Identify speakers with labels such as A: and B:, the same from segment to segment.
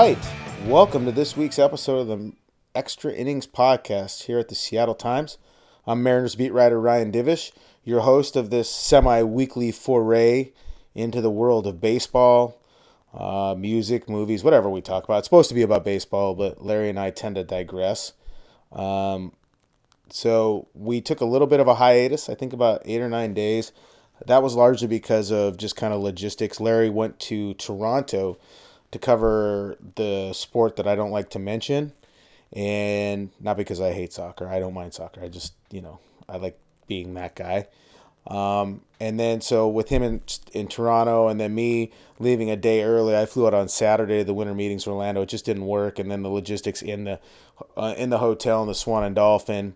A: Right. Welcome to this week's episode of the Extra Innings Podcast here at the Seattle Times. I'm Mariners beat writer Ryan Divish, your host of this semi weekly foray into the world of baseball, uh, music, movies, whatever we talk about. It's supposed to be about baseball, but Larry and I tend to digress. Um, so we took a little bit of a hiatus, I think about eight or nine days. That was largely because of just kind of logistics. Larry went to Toronto to cover the sport that I don't like to mention. And not because I hate soccer. I don't mind soccer. I just, you know, I like being that guy. Um, and then so with him in in Toronto, and then me leaving a day early, I flew out on Saturday to the winter meetings in Orlando. It just didn't work, and then the logistics in the uh, in the hotel in the Swan and Dolphin,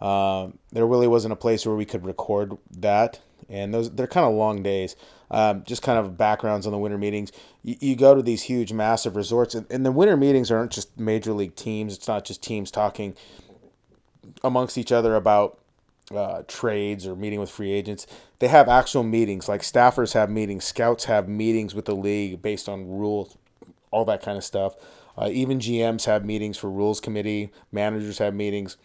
A: um, there really wasn't a place where we could record that, and those they're kind of long days. Um, just kind of backgrounds on the winter meetings. You, you go to these huge, massive resorts, and, and the winter meetings aren't just major league teams. It's not just teams talking amongst each other about uh, trades or meeting with free agents. They have actual meetings, like staffers have meetings, scouts have meetings with the league based on rules, all that kind of stuff. Uh, even GMs have meetings for rules committee, managers have meetings.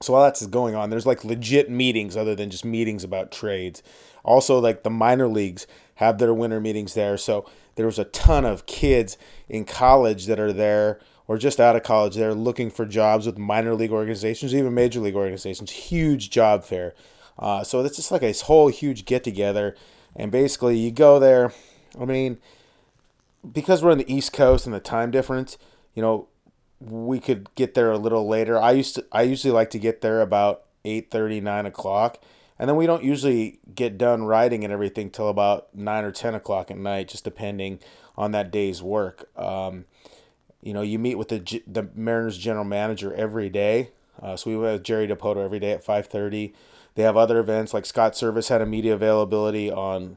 A: So while that's going on, there's like legit meetings other than just meetings about trades. Also, like the minor leagues have their winter meetings there. So there was a ton of kids in college that are there or just out of college they're looking for jobs with minor league organizations, even major league organizations. Huge job fair. Uh, so it's just like a whole huge get together. And basically, you go there. I mean, because we're on the East Coast and the time difference, you know, we could get there a little later. I used to, I usually like to get there about 8 9 o'clock. And then we don't usually get done writing and everything till about 9 or 10 o'clock at night, just depending on that day's work. Um, you know, you meet with the the Mariners general manager every day. Uh, so we have Jerry Dipoto every day at 5:30. They have other events like Scott Servais had a media availability on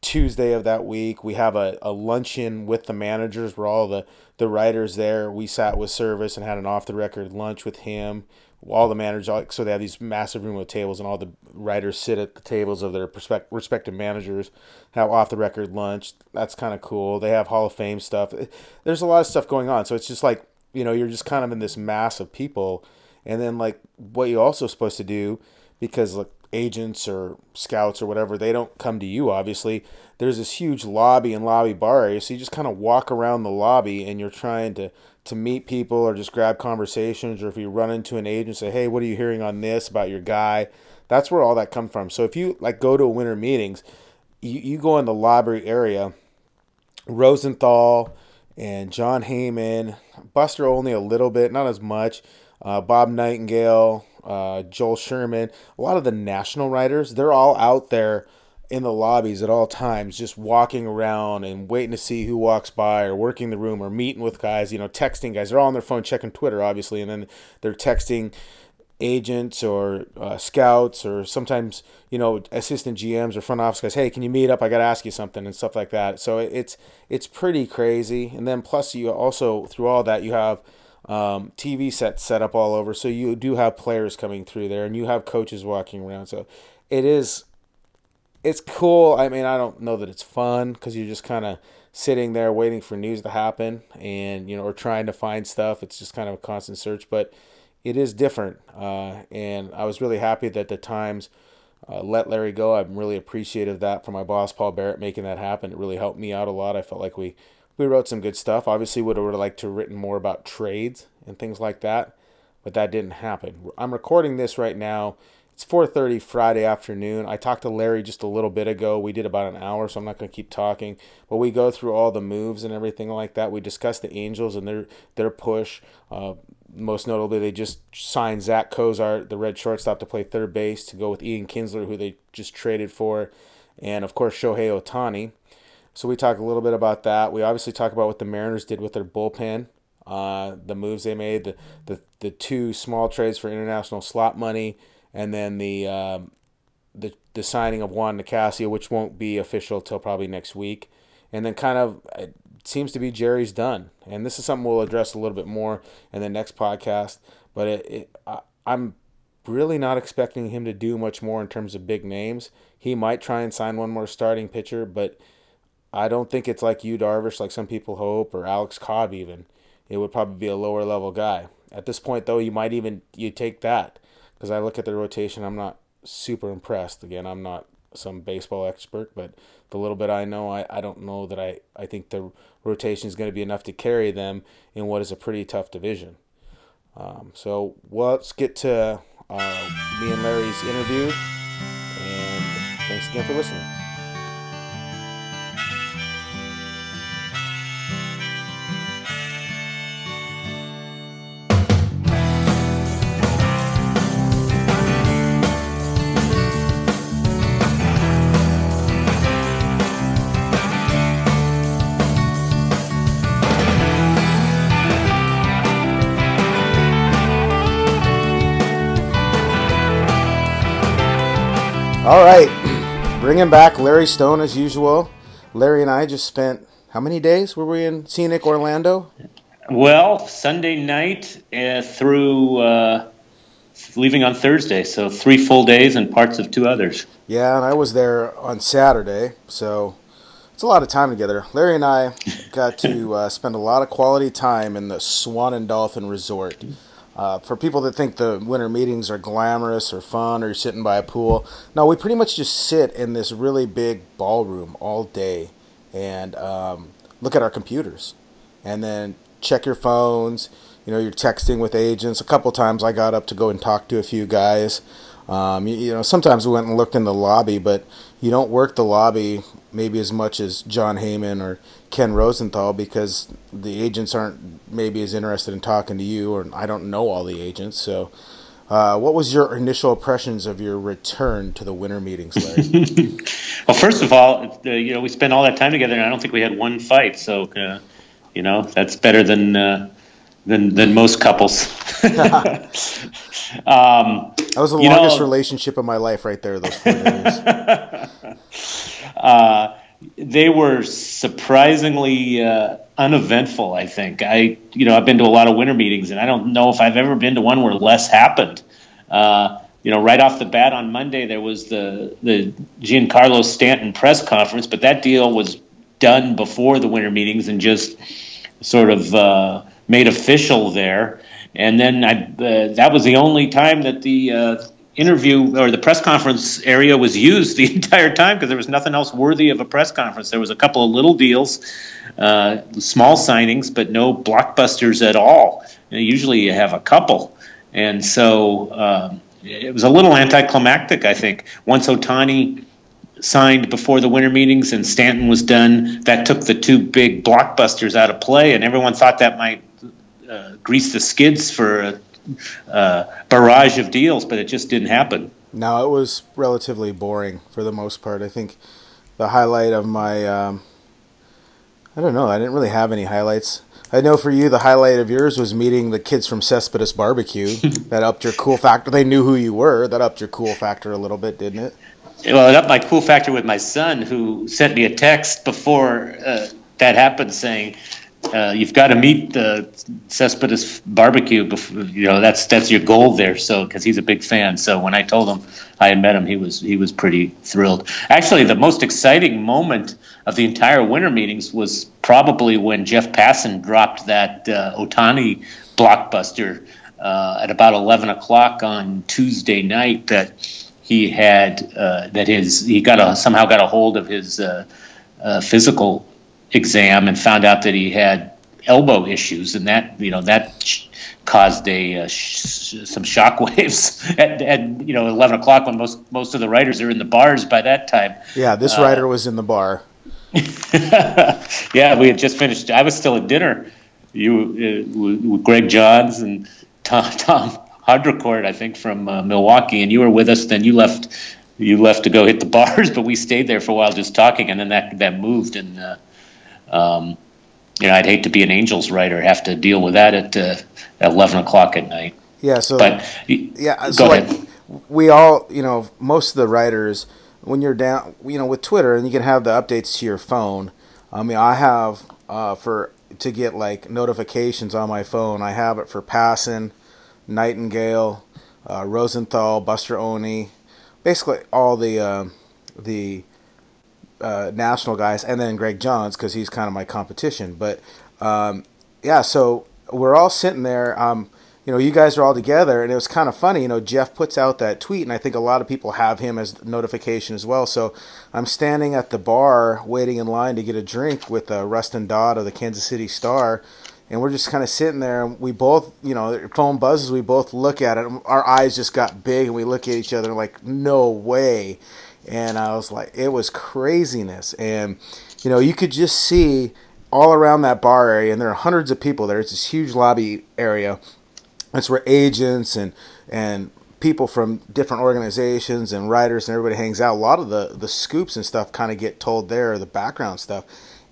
A: Tuesday of that week. We have a, a luncheon with the managers where all the, the writers there. We sat with Servais and had an off the record lunch with him all the managers so they have these massive room with tables and all the writers sit at the tables of their respective managers have off the record lunch. That's kind of cool. They have hall of fame stuff. Eh, there's a lot of stuff going on. So it's just like you know you're just kind of in this mass of people. And then like what you also supposed to do because like agents or scouts or whatever they don't come to you obviously. There's this huge lobby and lobby bar area so you just kind of walk around the lobby and you're trying to to meet people or just grab conversations or if you run into an agent say hey what are you hearing on this about your guy? That's where all that comes from. So if you like go to winter meetings you, you go in the lobby area rosenthal and jon heyman buster olney a little bit not as much uh, bob nightingale uh, joel sherman a lot of the national writers they're all out there in the lobbies at all times, just walking around and waiting to see who walks by or working the room or meeting with guys, you know, texting guys. They're all on their phone checking Twitter, obviously, and then they're texting agents or uh, scouts or sometimes, you know, assistant GMs or front office guys, hey, can you meet up? I got to ask you something and stuff like that. So it's, it's pretty crazy. And then plus you also, through all that, you have um, TV sets set up all over. So you do have players coming through there and you have coaches walking around. So it is it's cool. I mean, I don't know that it's fun because you're just kind of sitting there waiting for news to happen and, you know, or trying to find stuff. It's just kind of a constant search, but it is different. Uh, and I was really happy that the Times uh, let Larry go. I'm really appreciative of that for my boss, Paul Barrett, making that happen. It really helped me out a lot. I felt like we, we wrote some good stuff. Obviously, would have liked to have written more about trades and things like that, but that didn't happen. I'm recording this right now it's 4:30 Friday afternoon. I talked to Larry just a little bit ago. We did about an hour, so I'm not going to keep talking. But we go through all the moves and everything like that. We discuss the Angels and their their push. Uh, most notably, they just signed Zack Cozart, the red shortstop, to play third base to go with Ian Kinsler, who they just traded for, and of course Shohei Ohtani. So we talk a little bit about that. We obviously talk about what the Mariners did with their bullpen, uh, the moves they made, the, the the two small trades for international slot money and then the um, the the signing of Juan Nicasio, which won't be official till probably next week, and then kind of it seems to be Jerry's done, and this is something we'll address a little bit more in the next podcast. But it, it I, I'm really not expecting him to do much more in terms of big names. He might try and sign one more starting pitcher, but I don't think it's like Yu Darvish, like some people hope, or Alex Cobb even. It would probably be a lower level guy. At this point, though, you might even you take that because I look at the rotation. I'm not super impressed. Again, I'm not some baseball expert, but the little bit I know, I, I don't know that I, I think the rotation is going to be enough to carry them in what is a pretty tough division. Um, so well, let's get to uh, me and Larry's interview, and thanks again for listening. All right, bringing back Larry Stone as usual. Larry and I just spent how many days were we in scenic Orlando?
B: Well, Sunday night uh, through uh, leaving on Thursday, so three full days and parts of two others.
A: Yeah, and I was there on Saturday, so it's a lot of time together. Larry and I got to uh, spend a lot of quality time in the Swan and Dolphin Resort. Uh, for people that think the winter meetings are glamorous or fun or you're sitting by a pool, no, we pretty much just sit in this really big ballroom all day and um, look at our computers and then check your phones. You know, you're texting with agents. A couple times I got up to go and talk to a few guys. Um, you, you know, sometimes we went and looked in the lobby, but you don't work the lobby maybe as much as Jon Heyman or Ken Rosenthal because the agents aren't maybe as interested in talking to you, or I don't know all the agents. So, uh, what was your initial impressions of your return to the winter meetings, Larry?
B: well, first of all, uh, you know, we spent all that time together, and I don't think we had one fight. So, uh, you know, that's better than uh, than than most couples. um,
A: that was the longest know, relationship of my life, right there. Those four days.
B: uh, they were surprisingly uh, uneventful. I think I, you know, I've been to a lot of winter meetings, and I don't know if I've ever been to one where less happened. Uh, you know, right off the bat on Monday there was the the Giancarlo Stanton press conference, but that deal was done before the winter meetings and just sort of uh, made official there. And then I, uh, that was the only time that the uh, interview or the press conference area was used the entire time because there was nothing else worthy of a press conference. There was a couple of little deals, uh, small signings, but no blockbusters at all. You know, usually you have a couple, and so um, it was a little anticlimactic. I think once Ohtani signed before the winter meetings and Stanton was done, that took the two big blockbusters out of play, and everyone thought that might uh, grease the skids for a uh, barrage of deals, but it just didn't happen.
A: No, it was relatively boring for the most part. I think the highlight of my, um, I don't know, I didn't really have any highlights. I know for you, the highlight of yours was meeting the kids from Cespedes Barbecue. that upped your cool factor. They knew who you were. That upped your cool factor a little bit, didn't it?
B: Well, it upped my cool factor with my son, who sent me a text before uh, that happened saying, uh, you've got to meet the Cespedes barbecue. Before, you know that's that's your goal there. So because he's a big fan. So when I told him I had met him, he was he was pretty thrilled. Actually, the most exciting moment of the entire winter meetings was probably when Jeff Passan dropped that uh, Ohtani blockbuster uh, at about eleven o'clock on Tuesday night. That he had uh, that his he got a somehow got a hold of his uh, uh, physical exam and found out that he had elbow issues, and that you know that sh- caused a uh, sh- some shock waves at, at, you know eleven o'clock when most most of the writers are in the bars by that time.
A: Yeah, this uh, writer was in the bar.
B: yeah, we had just finished. I was still at dinner. You uh, with Greg Johns and Tom Tom I think from uh, Milwaukee, and you were with us. Then you left. You left to go hit the bars, but we stayed there for a while just talking, and then that that moved and uh, um, you know, I'd hate to be an Angels writer, have to deal with that at, uh, at eleven o'clock at night.
A: Yeah. So, but yeah. So like, we all, you know, most of the writers, when you're down, you know, with Twitter, and you can have the updates to your phone. I mean, I have uh, for to get like notifications on my phone. I have it for Passan, Nightingale, uh, Rosenthal, Buster Olney, basically all the uh, the uh, national guys, and then Greg Johns because he's kind of my competition. But um, yeah, so we're all sitting there. Um, you know, you guys are all together, and it was kind of funny. You know, Jeff puts out that tweet, and I think a lot of people have him as notification as well. So I'm standing at the bar waiting in line to get a drink with uh, Rustin Dodd of the Kansas City Star, and we're just kind of sitting there, and we both, you know, phone buzzes. We both look at it, our eyes just got big, and we look at each other like, no way. And I was like, it was craziness, and you know, you could just see all around that bar area, and there are hundreds of people there. It's this huge lobby area that's where agents and and people from different organizations and writers and everybody hangs out. A lot of the the scoops and stuff kind of get told there, the background stuff.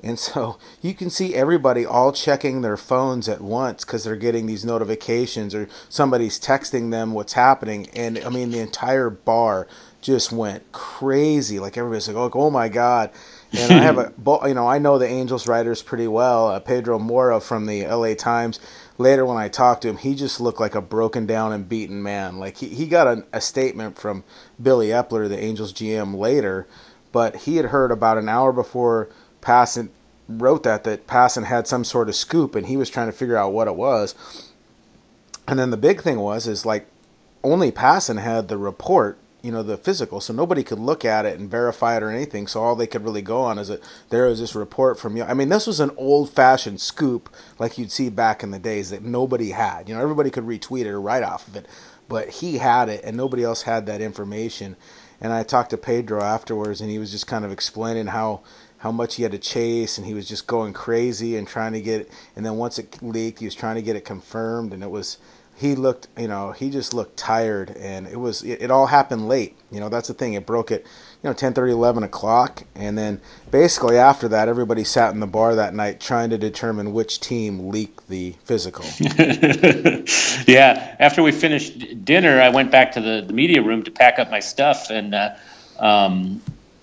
A: And so you can see everybody all checking their phones at once because they're getting these notifications or somebody's texting them what's happening. And I mean, the entire bar just went crazy. Like everybody's like, oh, oh my God. And I have a, you know, I know the Angels writers pretty well. Uh, Pedro Moura from the LA Times later when I talked to him, he just looked like a broken down and beaten man. Like he, he got a, a statement from Billy Eppler, the Angels GM, later, but he had heard about an hour before Passan wrote that that Passan had some sort of scoop, and he was trying to figure out what it was. And then the big thing was is like only Passan had the report you know the physical. So nobody could look at it and verify it or anything. So all they could really go on is that there was this report from you. I mean this was an old fashioned scoop like you'd see back in the days that nobody had. You know everybody could retweet it or write off of it. But he had it and nobody else had that information. And i talked to pedro afterwards and he was just kind of explaining how how much he had to chase and he was just going crazy and trying to get it. And then once it leaked he was trying to get it confirmed and it was he looked, you know, he just looked tired, and it was it, it all happened late. You know, that's the thing. It broke at you know 10, 30, 11 o'clock, and then basically after that, everybody sat in the bar that night trying to determine which team leaked the physical.
B: yeah, after we finished dinner, I went back to the, the media room to pack up my stuff, and uh, um,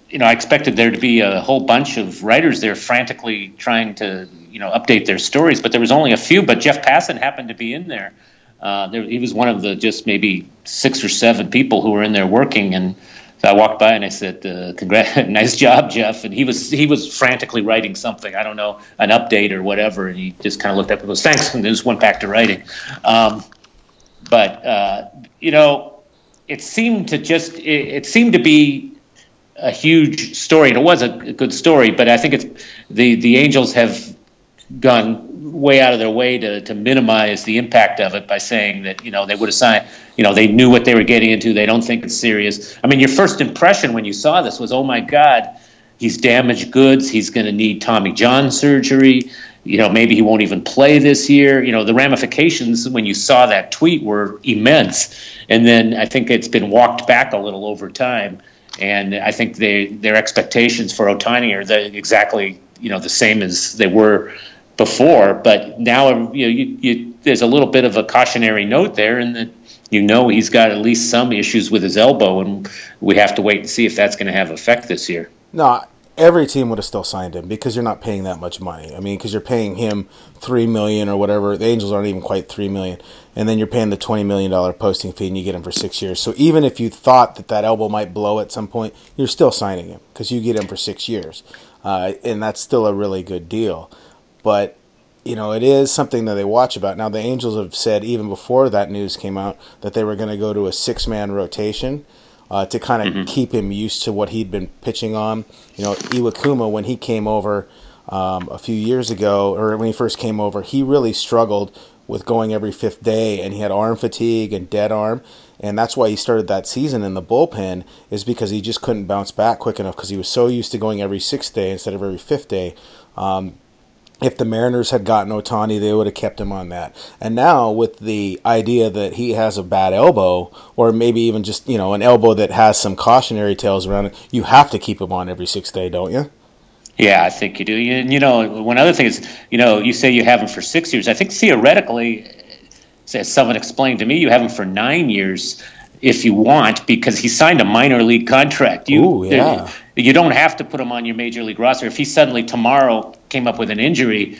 B: you know, I expected there to be a whole bunch of writers there frantically trying to you know update their stories, but there was only a few. But Jeff Passan happened to be in there. Uh, there, he was one of the just maybe six or seven people who were in there working, and so I walked by and I said, uh, "Congrats, nice job, Jeff." And he was he was frantically writing something. I don't know an update or whatever, and he just kind of looked up and goes, "Thanks," and then just went back to writing. Um, but uh, you know, it seemed to just it, it, seemed to be a huge story, and it was a, good story. But I think it's the the Angels have gone way out of their way to, to minimize the impact of it by saying that you know they would have signed you know they knew what they were getting into they don't think it's serious. I mean your first impression when you saw this was oh my god he's damaged goods he's going to need tommy john surgery you know maybe he won't even play this year. You know the ramifications when you saw that tweet were immense. And then i think it's been walked back a little over time. And i think they their expectations for ohtani are the, exactly you know the same as they were before, but now you know you, you, there's a little bit of a cautionary note there, and that you know he's got at least some issues with his elbow, and we have to wait and see if that's going to have effect this year.
A: No, every team would have still signed him because you're not paying that much money. I mean, because you're paying him three million or whatever. The Angels aren't even quite three million, and then you're paying the twenty million dollar posting fee, and you get him for six years. So even if you thought that that elbow might blow at some point, you're still signing him because you get him for six years, uh, and that's still a really good deal but you know, it is something that they watch about. Now, the Angels have said even before that news came out that they were going to go to a six man rotation uh, to kind of mm-hmm. keep him used to what he'd been pitching on. You know, Iwakuma, when he came over um, a few years ago, or when he first came over, he really struggled with going every fifth day and he had arm fatigue and dead arm. And that's why he started that season in the bullpen, is because he just couldn't bounce back quick enough because he was so used to going every sixth day instead of every fifth day. Um, if the Mariners had gotten Ohtani, they would have kept him on that. And now with the idea that he has a bad elbow, or maybe even just you know an elbow that has some cautionary tales around it, you have to keep him on every six day, don't you?
B: Yeah, I think you do. You, you know, one other thing is, you know, you say you have him for six years. I think theoretically, as someone explained to me, you have him for nine years if you want because he signed a minor league contract. You,
A: Ooh, yeah.
B: You don't have to put him on your major league roster. If he suddenly tomorrow came up with an injury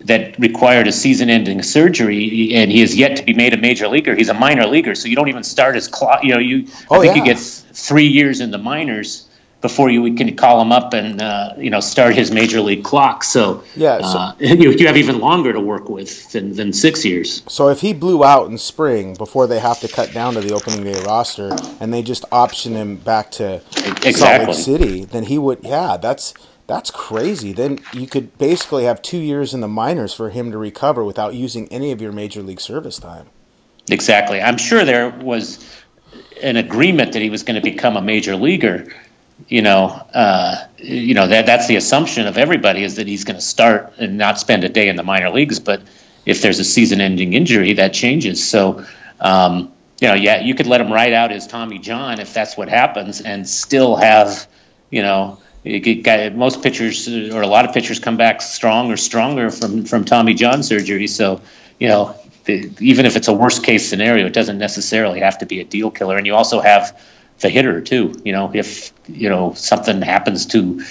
B: that required a season-ending surgery, and he has yet to be made a major leaguer, he's a minor leaguer, so you don't even start his clock. You know, you oh, I think yeah. you get three years in the minors before you can call him up and uh, you know start his major league clock. So
A: yeah, so,
B: uh, you, you have even longer to work with than, than six years.
A: So if he blew out in spring before they have to cut down to the opening day roster and they just option him back to exactly. Salt Lake City, then he would. Yeah, that's that's crazy. Then you could basically have two years in the minors for him to recover without using any of your major league service time.
B: Exactly. I'm sure there was an agreement that he was going to become a major leaguer you know, uh, you know that that's the assumption of everybody is that he's going to start and not spend a day in the minor leagues. But if there's a season-ending injury, that changes. So, um, you know, yeah, you could let him ride out as Tommy John if that's what happens, and still have, you know, most pitchers or a lot of pitchers come back strong or stronger from from Tommy John surgery. So, you know, the, even if it's a worst-case scenario, it doesn't necessarily have to be a deal killer. And you also have the hitter too. You know, if you know something happens to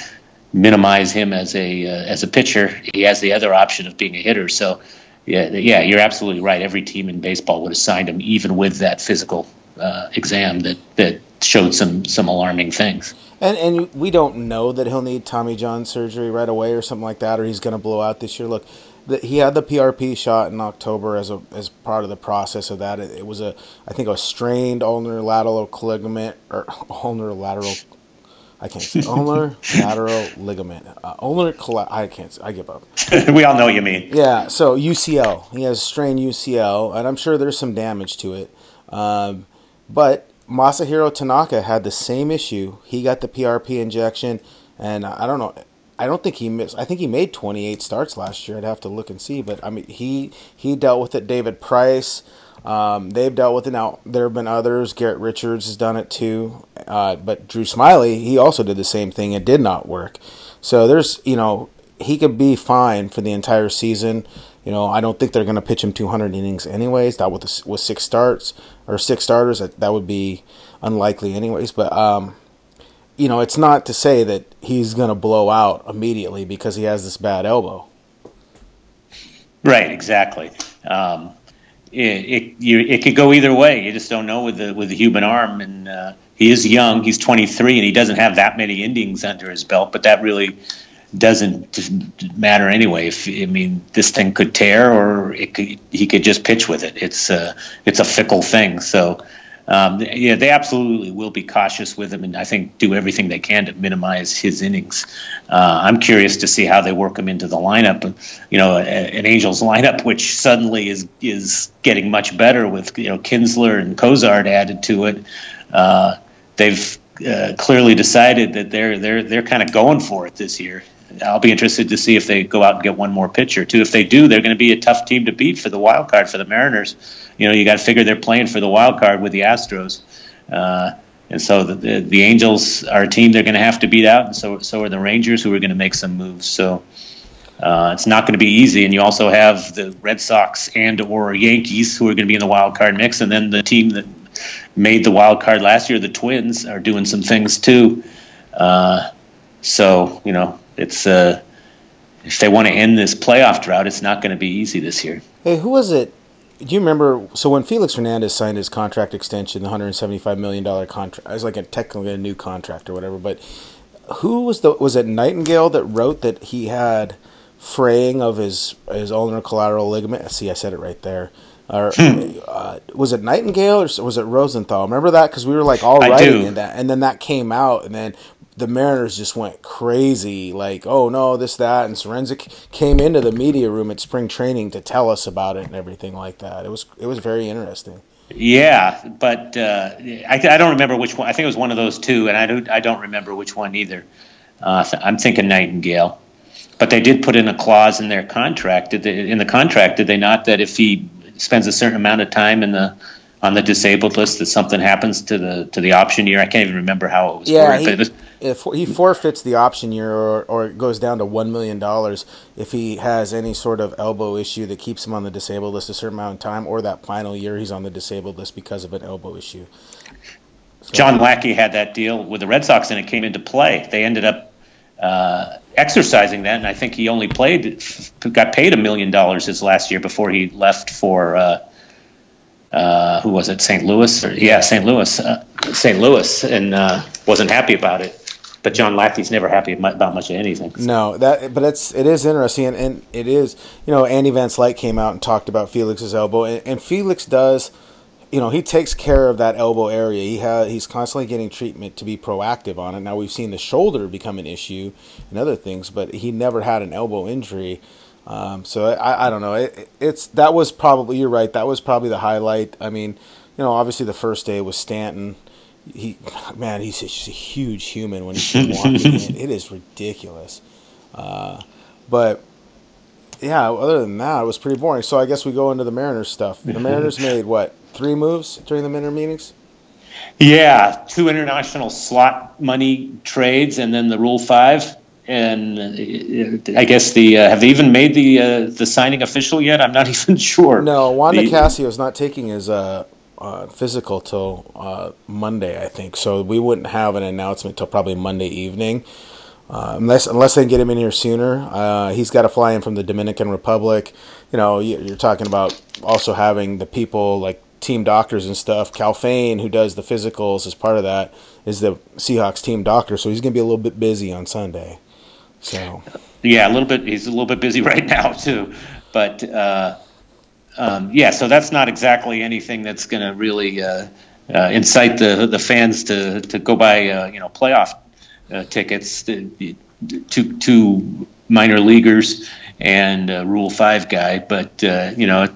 B: minimize him as a uh, as a pitcher, he has the other option of being a hitter. So, yeah, yeah, you're absolutely right. Every team in baseball would have signed him, even with that physical uh, exam that that showed some some alarming things.
A: And and we don't know that he'll need Tommy John surgery right away or something like that, or he's going to blow out this year. Look, the, he had the PRP shot in October as a as part of the process of that. It, it was a I think a strained ulnar lateral ligament or ulnar lateral. I can't say ulnar lateral ligament. Uh, ulnar I can't. I give up.
B: we all know what you mean.
A: Yeah. So UCL. He has strained UCL, and I'm sure there's some damage to it. Um, but Masahiro Tanaka had the same issue. He got the PRP injection, and I don't know. I don't think he missed. I think he made 28 starts last year. I'd have to look and see, but I mean, he he dealt with it. David Price, um, they've dealt with it. Now there have been others. Garrett Richards has done it too, uh, but Drew Smyly he also did the same thing. It did not work. So there's you know he could be fine for the entire season. You know, I don't think they're going to pitch him 200 innings anyways. That with with six starts or six starters, that, that would be unlikely anyways. But um, you know, it's not to say that he's going to blow out immediately because he has this bad elbow.
B: Right, exactly. Um, it it, you, it could go either way. You just don't know with the with the human arm, and uh, he is young. He's 23, and he doesn't have that many innings under his belt. But that really doesn't matter anyway. If I mean, this thing could tear, or it could he could just pitch with it. It's uh, it's a fickle thing. So um, yeah, they absolutely will be cautious with him, and I think do everything they can to minimize his innings. Uh, I'm curious to see how they work him into the lineup. You know, an Angels lineup which suddenly is is getting much better with you know Kinsler and Cozart added to it. Uh, they've uh, clearly decided that they're they're they're kind of going for it this year. I'll be interested to see if they go out and get one more pitcher too. If they do, they're going to be a tough team to beat for the wild card for the Mariners. You know, you got to figure they're playing for the wild card with the Astros, uh, and so the, the, the Angels are a team they're going to have to beat out, and so so are the Rangers who are going to make some moves. So. Uh, it's not going to be easy, and you also have the Red Sox and or Yankees who are going to be in the wild card mix, and then the team that made the wild card last year, the Twins, are doing some things too. Uh, so you know, it's uh, if they want to end this playoff drought, it's not going to be easy this year.
A: Hey, who was it? Do you remember? So when Felix Hernandez signed his contract extension, the hundred seventy-five million dollar contract, it was like a technically a new contract or whatever. But who was the was it Nightingale that wrote that he had fraying of his his ulnar collateral ligament? See, I said it right there. Or hmm. uh, was it Nightingale or was it Rosenthal? Remember that because we were like all writing in that, and then that came out, and then the Mariners just went crazy, like, oh no, this, that, and Zduriencik came into the media room at spring training to tell us about it and everything like that. It was it was very interesting.
B: Yeah, but uh, I, I don't remember which one. I think it was one of those two, and I don't I don't remember which one either. Uh, I'm thinking Nightingale, but they did put in a clause in their contract. Did they, in the contract? Did they not that if he spends a certain amount of time in the on the disabled list that something happens to the to the option year. I can't even remember how it was.
A: Yeah, he, was, if he forfeits the option year, or, or it goes down to one million dollars if he has any sort of elbow issue that keeps him on the disabled list a certain amount of time, or that final year he's on the disabled list because of an elbow issue.
B: So, John Lackey had that deal with the Red Sox, and it came into play. They ended up. Uh, exercising that, and I think he only played, got paid a million dollars his last year before he left for uh, uh, who was it, St. Louis? Or, yeah, St. Louis, uh, St. Louis, and uh, wasn't happy about it. but John Lackey's never happy about much of anything.
A: No, that but it's it is interesting, and, and it is you know Andy Van Slyke came out and talked about Felix's elbow, and, and Felix does you know, he takes care of that elbow area. He has he's constantly getting treatment to be proactive on it. Now we've seen the shoulder become an issue and other things, but he never had an elbow injury. Um, so I, I don't know. It, it's that was probably you're right. That was probably the highlight. I mean, you know, obviously the first day was Stanton. He, man, he's just a huge human when he's walking in. It is ridiculous. Uh, but yeah, other than that, it was pretty boring. So I guess we go into the Mariners stuff. The Mariners made what three moves during the minor meetings?
B: Yeah, two international slot money trades, and then the Rule Five. And uh, I guess the uh, have they even made the uh, the signing official yet? I'm not even sure.
A: No, Juan Nicasio is not taking his uh, uh, physical till uh, Monday, I think. So we wouldn't have an announcement till probably Monday evening. Uh, unless unless they get him in here sooner, uh, he's got to fly in from the Dominican Republic. You know, you're talking about also having the people like team doctors and stuff. Khalfayan, who does the physicals as part of that, is the Seahawks team doctor, so he's going to be a little bit busy on Sunday. So
B: yeah, a little bit. He's a little bit busy right now too, but uh, um, yeah. So that's not exactly anything that's going to really uh, uh, incite the the fans to to go buy uh, you know playoff uh, tickets to, to to minor leaguers and Rule Five guy, but uh, you know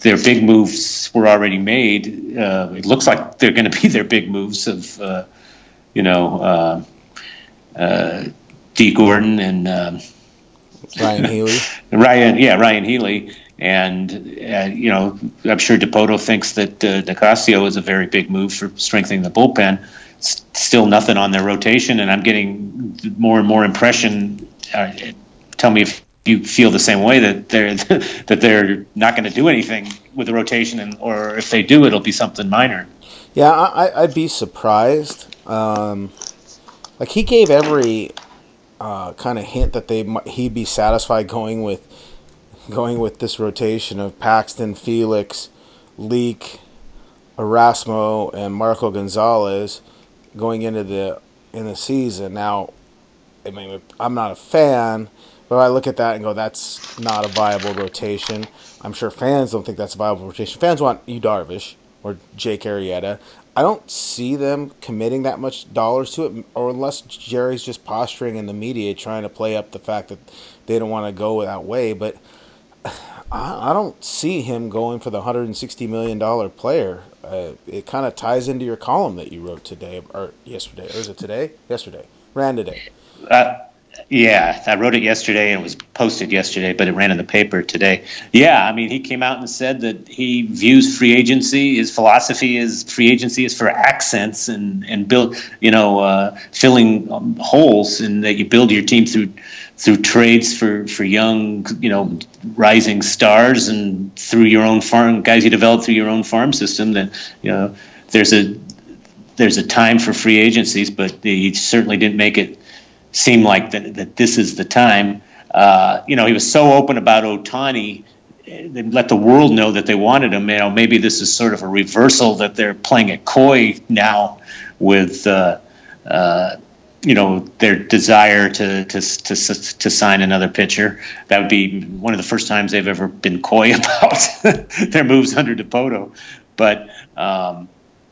B: their big moves were already made. Uh, it looks like they're going to be their big moves of, uh, you know, uh, uh Dee Gordon and um,
A: Ryan Healy.
B: Ryan, yeah, Ryan Healy. And, uh, you know, I'm sure Dipoto thinks that uh, Nicasio is a very big move for strengthening the bullpen. still nothing on their rotation, and I'm getting more and more impression. Uh, tell me if you feel the same way that they're that they're not going to do anything with the rotation, and or if they do, it'll be something minor.
A: Yeah, I, I'd be surprised. Um, like he gave every uh, kind of hint that they he'd be satisfied going with going with this rotation of Paxton, Felix, Leake, Erasmo, and Marco Gonzalez going into the in the season. Now, I mean, I'm not a fan but I look at that and go, that's not a viable rotation. I'm sure fans don't think that's a viable rotation. Fans want Yu Darvish or Jake Arrieta. I don't see them committing that much dollars to it, or unless Jerry's just posturing in the media trying to play up the fact that they don't want to go that way. But I, don't see him going for the $160 million player. Uh, it kind of ties into your column that you wrote today, or yesterday, or is it today? Yesterday. Ran today.
B: Uh, yeah, I wrote it yesterday and it was posted yesterday, but it ran in the paper today. Yeah, I mean, he came out and said that he views free agency. His philosophy is free agency is for accents and and build, you know, uh, filling um, holes, and that you build your team through through trades for for young, you know, rising stars, and through your own farm guys you develop through your own farm system. Then you know, there's a there's a time for free agencies, but he certainly didn't make it seem like that, that this is the time. Uh, you know, he was so open about Ohtani. They let the world know that they wanted him. You know, maybe this is sort of a reversal that they're playing it coy now with, uh, uh, you know, their desire to, to, to, to sign another pitcher. That would be one of the first times they've ever been coy about their moves under Dipoto. But, um,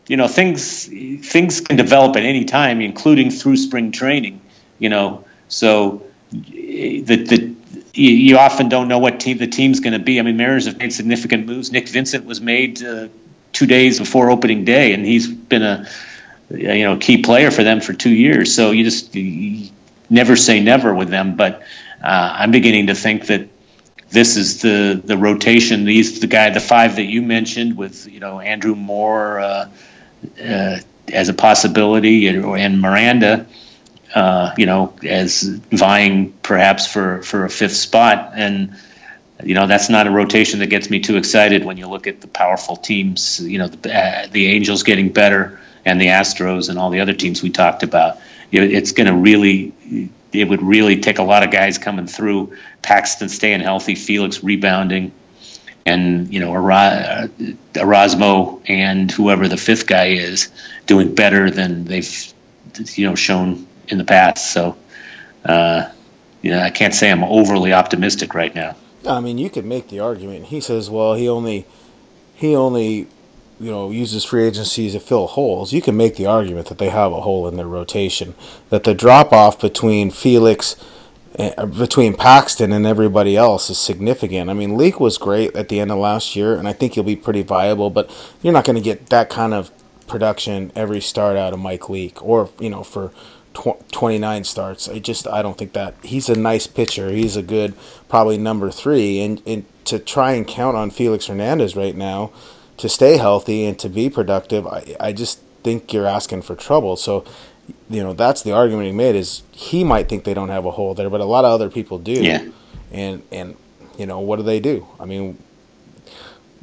B: you know, things, things can develop at any time, including through spring training you know. So the the you, often don't know what team the team's going to be. I mean, Mariners have made significant moves. Nick Vincent was made uh, two days before opening day, and he's been a you know key player for them for two years. So you just you never say never with them. But uh, I'm beginning to think that this is the the rotation. These the guy, the five that you mentioned with you know Andrew Moore uh, uh as a possibility, and Miranda uh, you know, as vying perhaps for, for a fifth spot. And, you know, that's not a rotation that gets me too excited when you look at the powerful teams, you know, the, uh, the Angels getting better and the Astros and all the other teams we talked about. It's going to really, it would really take a lot of guys coming through. Paxton staying healthy, Felix rebounding, and you know Erasmo and whoever the fifth guy is doing better than they've you know shown in the past. So, uh, know, I can't say I'm overly optimistic right now.
A: I mean, you could make the argument. He says, well, he only he only you know uses free agency to fill holes. You can make the argument that they have a hole in their rotation. That the drop off between Felix uh, between Paxton and everybody else is significant. I mean, Leake was great at the end of last year, and I think he'll be pretty viable. But you're not going to get that kind of production every start out of Mike Leake, or you know, for tw- 29 starts. I just I don't think that he's a nice pitcher. He's a good probably number three, and, and to try and count on Felix Hernandez right now to stay healthy and to be productive, I I just think you're asking for trouble. So you know that's the argument he made is he might think they don't have a hole there, but a lot of other people do.
B: Yeah.
A: And and you know what do they do? I mean,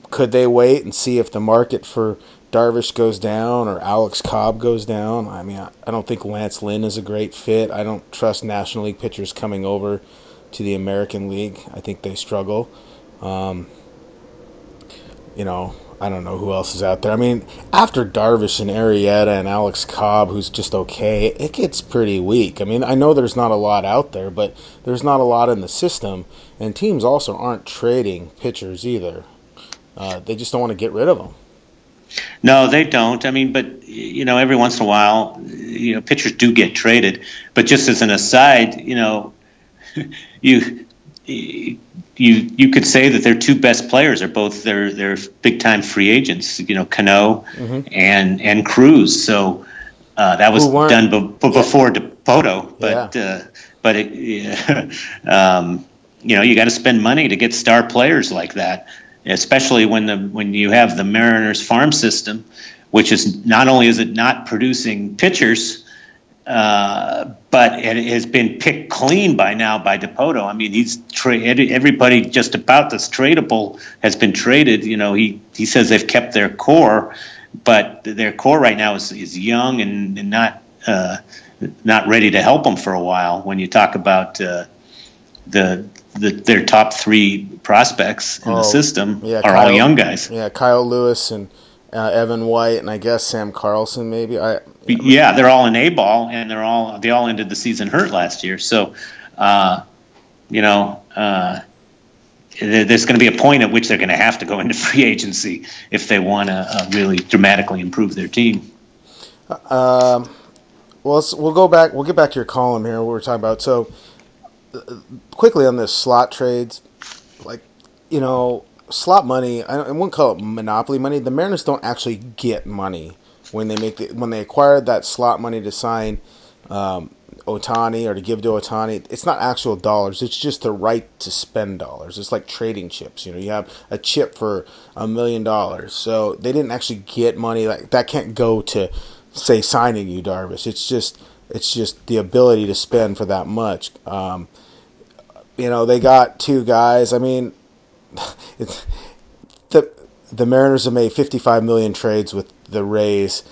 A: could they wait and see if the market for Darvish goes down or Alex Cobb goes down? I mean, I, don't think Lance Lynn is a great fit. I don't trust National League pitchers coming over to the American League. I think they struggle. Um, you know, I don't know who else is out there. I mean, after Darvish and Arrieta and Alex Cobb, who's just okay, it gets pretty weak. I mean, I know there's not a lot out there, but there's not a lot in the system, and teams also aren't trading pitchers either. Uh, they just don't want to get rid of them.
B: No, they don't. I mean, but you know, every once in a while, you know, pitchers do get traded. But just as an aside, you know, you you you could say that their two best players are both their their big time free agents. You know, Cano mm-hmm. and and Cruz. So uh, that was done be- before yeah. Dipoto, but yeah. uh, but it, yeah, um, you know you got to spend money to get star players like that, especially when the when you have the Mariners farm system, which is not only is it not producing pitchers uh, but it has been picked clean by now by Dipoto. I mean, he's tra- everybody just about that's tradable has been traded. You know, he he says they've kept their core, but their core right now is is young and, and not uh, not ready to help them for a while. When you talk about uh, the, the their top three prospects in oh, the system yeah, are Kyle, all young guys.
A: Yeah, Kyle Lewis and uh, Evan White, and I guess Sam Carlson. Maybe I.
B: Yeah, they're all in A ball, and they're all they all ended the season hurt last year. So, uh, you know, uh, there's going to be a point at which they're going to have to go into free agency if they want to uh, really dramatically improve their team.
A: Um, well, we'll go back. We'll get back to your column here. What we're talking about. So, uh, quickly on this slot trades, like you know, slot money. I, I wouldn't call it monopoly money. The Mariners don't actually get money when they make the, when they acquired that slot money to sign um, Ohtani or to give to Ohtani. It's not actual dollars. It's just the right to spend dollars. It's like trading chips. You know, you have a chip for a million dollars. So they didn't actually get money. Like that can't go to say signing Yu, Darvish. It's just it's just the ability to spend for that much. Um, you know, they got two guys. I mean, the the Mariners have made 55 million trades with the Rays,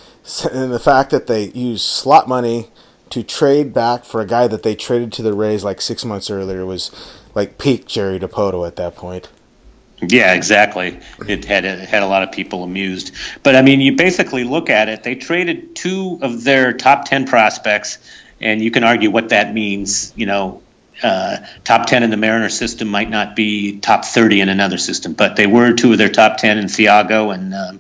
A: and the fact that they use slot money to trade back for a guy that they traded to the Rays like six months earlier was like peak Jerry Dipoto at that point.
B: Yeah, exactly. It had it had a lot of people amused. But I mean, you basically look at it. They traded two of their top ten prospects, and you can argue what that means. You know, uh, top 10 in the Mariner system might not be top 30 in another system, but they were two of their top 10 in Thyago and, um,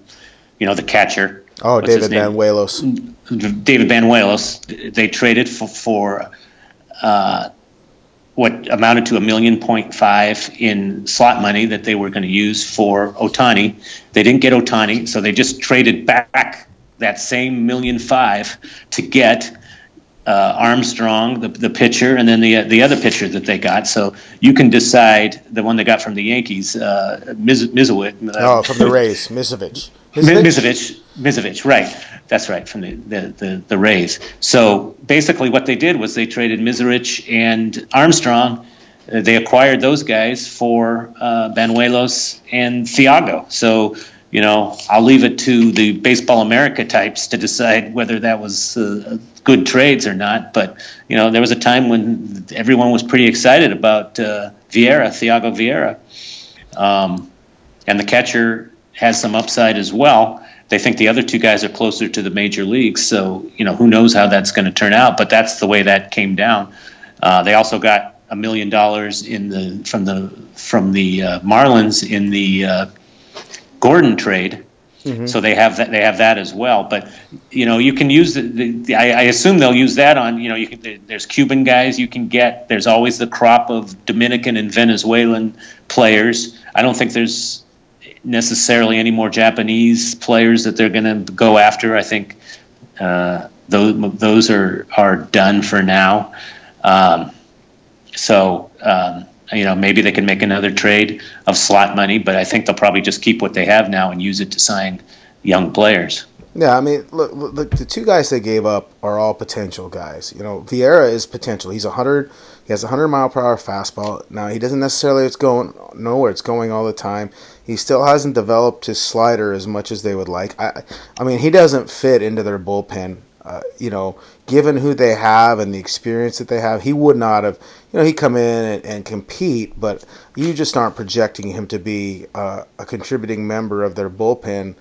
B: you know, the catcher.
A: Oh, What's David Banuelos.
B: David Banuelos. They traded for, for uh, what amounted to a million point five in slot money that they were going to use for Ohtani. They didn't get Ohtani, so they just traded back that same million five to get uh, Armstrong, the, the pitcher, and then the the other pitcher that they got. So you can decide the one they got from the Yankees, uh, Miz, Mizowicz.
A: Uh, oh, from the Rays, Mizovich.
B: Mizovich, Mizovich, right. That's right, from the, the, the, the, Rays. So basically, what they did was they traded Mizovich and Armstrong. Uh, they acquired those guys for uh, Banuelos and Thyago. So you know, I'll leave it to the Baseball America types to decide whether that was uh, good trades or not. But you know, there was a time when everyone was pretty excited about uh, Vieira, Thyago Vieira, um, and the catcher has some upside as well. they think the other two guys are closer to the major leagues. So you know who knows how that's going to turn out. But that's the way that came down. Uh, they also got a million dollars in the from the from the uh, Marlins in the uh, Gordon trade. Mm-hmm. So they have that. They have that as well. But you know, you can use the. the, the I, I, assume they'll use that on. You know, you can, there's Cuban guys you can get. There's always the crop of Dominican and Venezuelan players. I don't think there's necessarily any more Japanese players that they're going to go after. I think uh, those those are are done for now. Um, so um, you know maybe they can make another trade of slot money, but I think they'll probably just keep what they have now and use it to sign young players.
A: Yeah, I mean, look, look, the two guys they gave up are all potential guys. You know, Vieira is potential. He's a hundred. He has a hundred mile per hour fastball. Now he doesn't necessarily it's going nowhere. It's going all the time. He still hasn't developed his slider as much as they would like. I, I mean, he doesn't fit into their bullpen. Uh, you know, given who they have and the experience that they have, he would not have. You know, he come in and, and compete, but you just aren't projecting him to be uh, a contributing member of their bullpen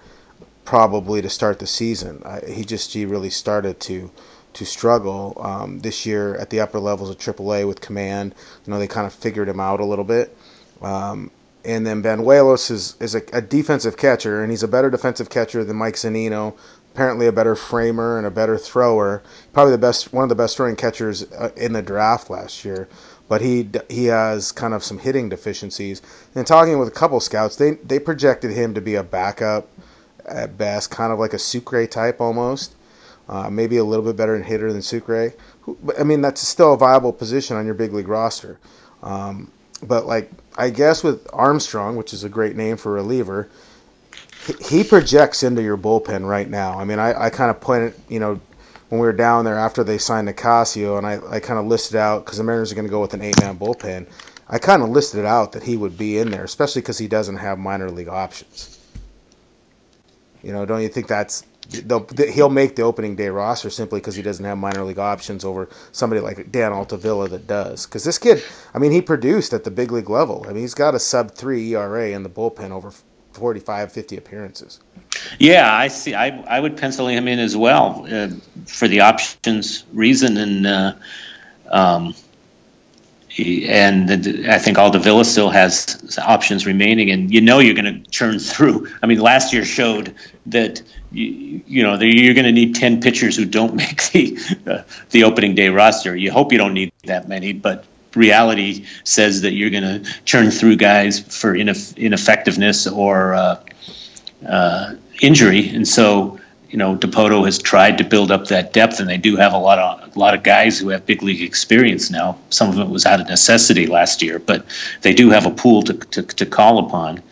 A: probably to start the season. He just he really started to to struggle um, this year at the upper levels of AAA with command. You know, they kind of figured him out a little bit. Um, and then Banuelos is, is a, a, defensive catcher, and he's a better defensive catcher than Mike Zunino. Apparently, a better framer and a better thrower. Probably the best, one of the best throwing catchers uh, in the draft last year. But he he has kind of some hitting deficiencies. And talking with a couple scouts, they they projected him to be a backup at best, kind of like a Sucre type almost. Uh, maybe a little bit better in hitter than Sucre. I mean, that's still a viable position on your big league roster. Um, but like, I guess with Armstrong, which is a great name for reliever, he, projects into your bullpen right now. I mean, I, I kind of pointed, you know, when we were down there after they signed Nicasio, and I, I kind of listed out because the Mariners are going to go with an eight man bullpen. I kind of listed out that he would be in there, especially because he doesn't have minor league options. You know, don't you think that's he'll make the opening day roster simply because he doesn't have minor league options over somebody like Dan Altavilla that does. Because this kid, I mean, he produced at the big league level. I mean, he's got a sub three ERA in the bullpen over 45, 50 appearances.
B: Yeah, I see. I I would pencil him in as well uh, for the options reason, and uh, um, and I think Altavilla still has options remaining, and you know you're going to churn through. I mean, last year showed that you, you know you're going to need ten pitchers who don't make the uh, the opening day roster. You hope you don't need that many, but reality says that you're going to churn through guys for ineff- ineffectiveness or uh, uh, injury, and so you know, Dipoto has tried to build up that depth, and they do have a lot of a lot of guys who have big league experience now. Some of it was out of necessity last year, but they do have a pool to to, to call upon,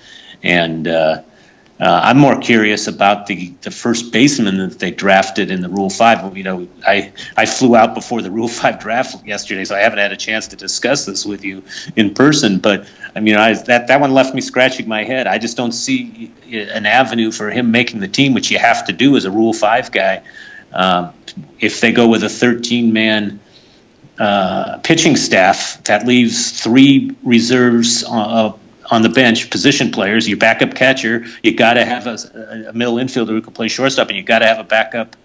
B: and uh, uh, I'm more curious about the, the first baseman that they drafted in the Rule Five. You know, I I flew out before the Rule Five draft yesterday, so I haven't had a chance to discuss this with you in person. But I mean, I, that that one left me scratching my head. I just don't see an avenue for him making the team, which you have to do as a Rule Five guy. Um, if they go with a 13 man uh, pitching staff, that leaves three reserves. Uh, on the bench, position players, your backup catcher, you got to have a, a, middle infielder who can play shortstop, and you got to have a backup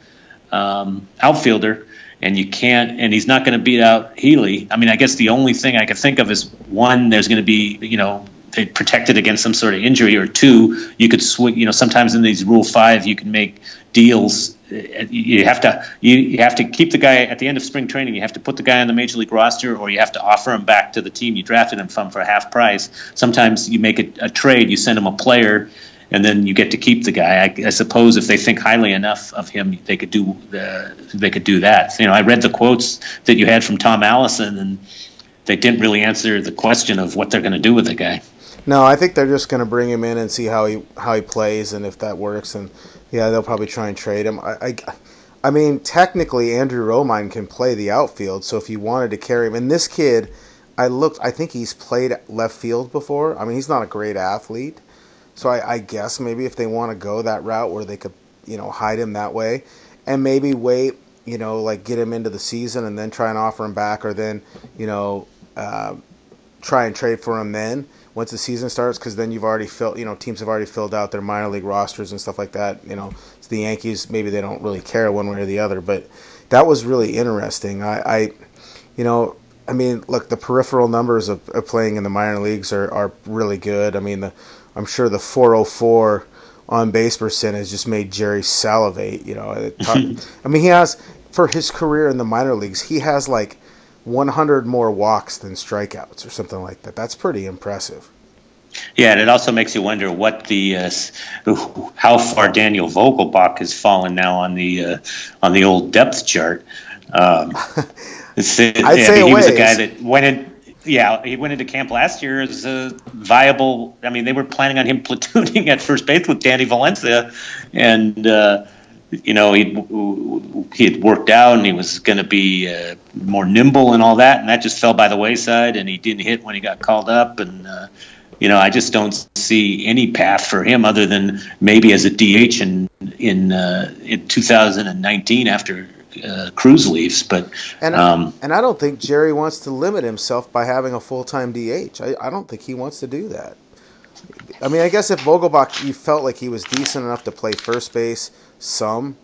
B: um, outfielder. And you can't, and he's not going to beat out Healy. I mean, I guess the only thing I could think of is one, there's going to be, you know, protected against some sort of injury, or two, you could swing. You know, sometimes in these Rule Five, you can make deals. You have to you, you have to keep the guy at the end of spring training. You have to put the guy on the major league roster, or you have to offer him back to the team you drafted him from for half price. Sometimes you make a, a trade. You send him a player, and then you get to keep the guy. I, I, suppose if they think highly enough of him, they could do uh, they could do that. You know, I read the quotes that you had from Tom Allison, and they didn't really answer the question of what they're going to do with the guy.
A: No, I think they're just going to bring him in and see how he how he plays, and if that works, and yeah, they'll probably try and trade him. I, I, I mean, technically, Andrew Romine can play the outfield, so if you wanted to carry him, and this kid, I looked, I think he's played left field before. I mean, he's not a great athlete, so I, I guess maybe if they want to go that route where they could, you know, hide him that way, and maybe wait, you know, like get him into the season and then try and offer him back, or then, you know. Uh, try and trade for him then once the season starts because then you've already filled you know teams have already filled out their minor league rosters and stuff like that you know. It's the yankees maybe they don't really care one way or the other but that was really interesting. I, I you know i mean look the peripheral numbers of, of playing in the minor leagues are, are really good. I mean the, i'm sure the 404 on base percentage just made jerry salivate you know. I mean he has for his career in the minor leagues he has like 100 more walks than strikeouts or something like that. That's pretty impressive.
B: Yeah, and it also makes you wonder what the uh, how far Daniel Vogelbach has fallen now on the uh, on the old depth chart. Um,
A: I'd say I mean,
B: he was a guy that went in. Yeah, he went into camp last year as a viable. I mean, they were planning on him platooning at first base with Danny Valencia, and uh, you know, he he had worked out and he was going to be uh, more nimble and all that, and that just fell by the wayside. And he didn't hit when he got called up, and uh, you know, I just don't see any path for him other than maybe as a DH in in uh, in 2019 after uh, Cruz leaves. But
A: and um, and I don't think Jerry wants to limit himself by having a full time DH. I, I don't think he wants to do that. I mean, I guess if Vogelbach, you felt like he was decent enough to play first base some,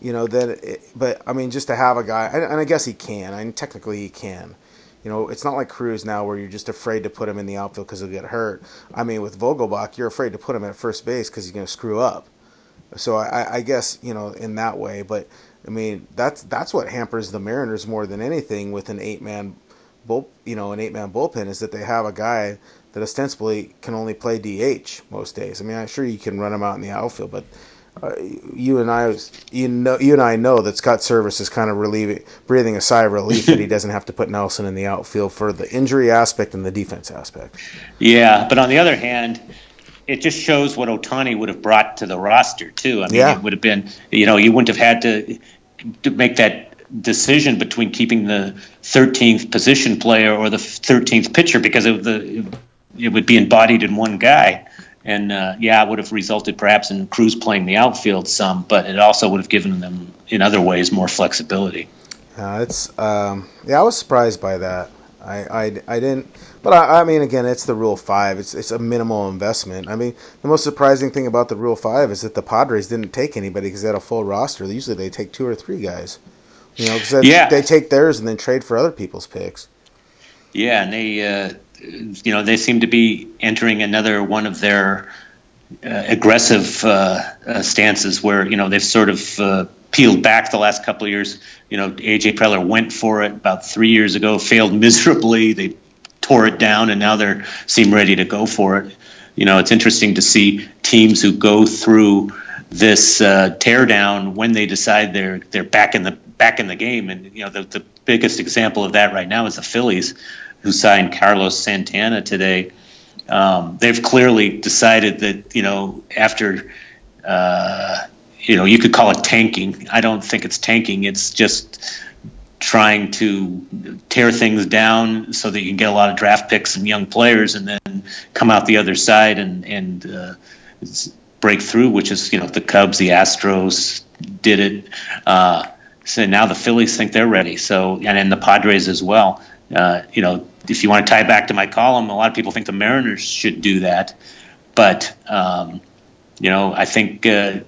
A: you know, then, it, but I mean, just to have a guy, and, and I guess he can. I mean, technically he can. You know, it's not like Cruz now where you're just afraid to put him in the outfield because he'll get hurt. I mean, with Vogelbach, you're afraid to put him at first base because he's going to screw up. So I, I guess you know in that way, but I mean that's that's what hampers the Mariners more than anything with an eight man bull, you know, an eight man bullpen is that they have a guy that ostensibly can only play DH most days. I mean, I'm sure you can run him out in the outfield, but uh, you and I, you know, you and I know that Scott Servais is kind of relieving, breathing a sigh of relief that he doesn't have to put Nelson in the outfield for the injury aspect and the defense aspect.
B: Yeah, but on the other hand, it just shows what Ohtani would have brought to the roster too. I mean, yeah. it would have been, you know, you wouldn't have had to to make that decision between keeping the 13th position player or the 13th pitcher because of the it would be embodied in one guy. And uh, yeah, it would have resulted perhaps in Cruz playing the outfield some, but it also would have given them, in other ways, more flexibility.
A: Yeah, it's um, yeah, I was surprised by that. I, I, I didn't, but I, I mean, again, it's the Rule Five. It's it's a minimal investment. I mean, the most surprising thing about the Rule Five is that the Padres didn't take anybody because they had a full roster. Usually, they take two or three guys. You know, because yeah. they take theirs and then trade for other people's picks.
B: Yeah, and they. Uh you know, they seem to be entering another one of their uh, aggressive uh, uh, stances where, you know, they've sort of uh, peeled back the last couple of years. You know, AJ Preller went for it about three years ago, failed miserably. They tore it down, and now they seem ready to go for it. You know, it's interesting to see teams who go through this uh, teardown when they decide they're they're back in the back in the game. And you know, the, the biggest example of that right now is the Phillies who signed Carlos Santana today. Um, they've clearly decided that you know after uh, you know you could call it tanking. I don't think it's tanking. It's just trying to tear things down so that you can get a lot of draft picks and young players, and then come out the other side and and uh, break through. Which is you know the Cubs, the Astros did it. Uh, so now the Phillies think they're ready. So and then the Padres as well. Uh, you know, if you want to tie back to my column, a lot of people think the Mariners should do that, but um, you know, I think uh, uh,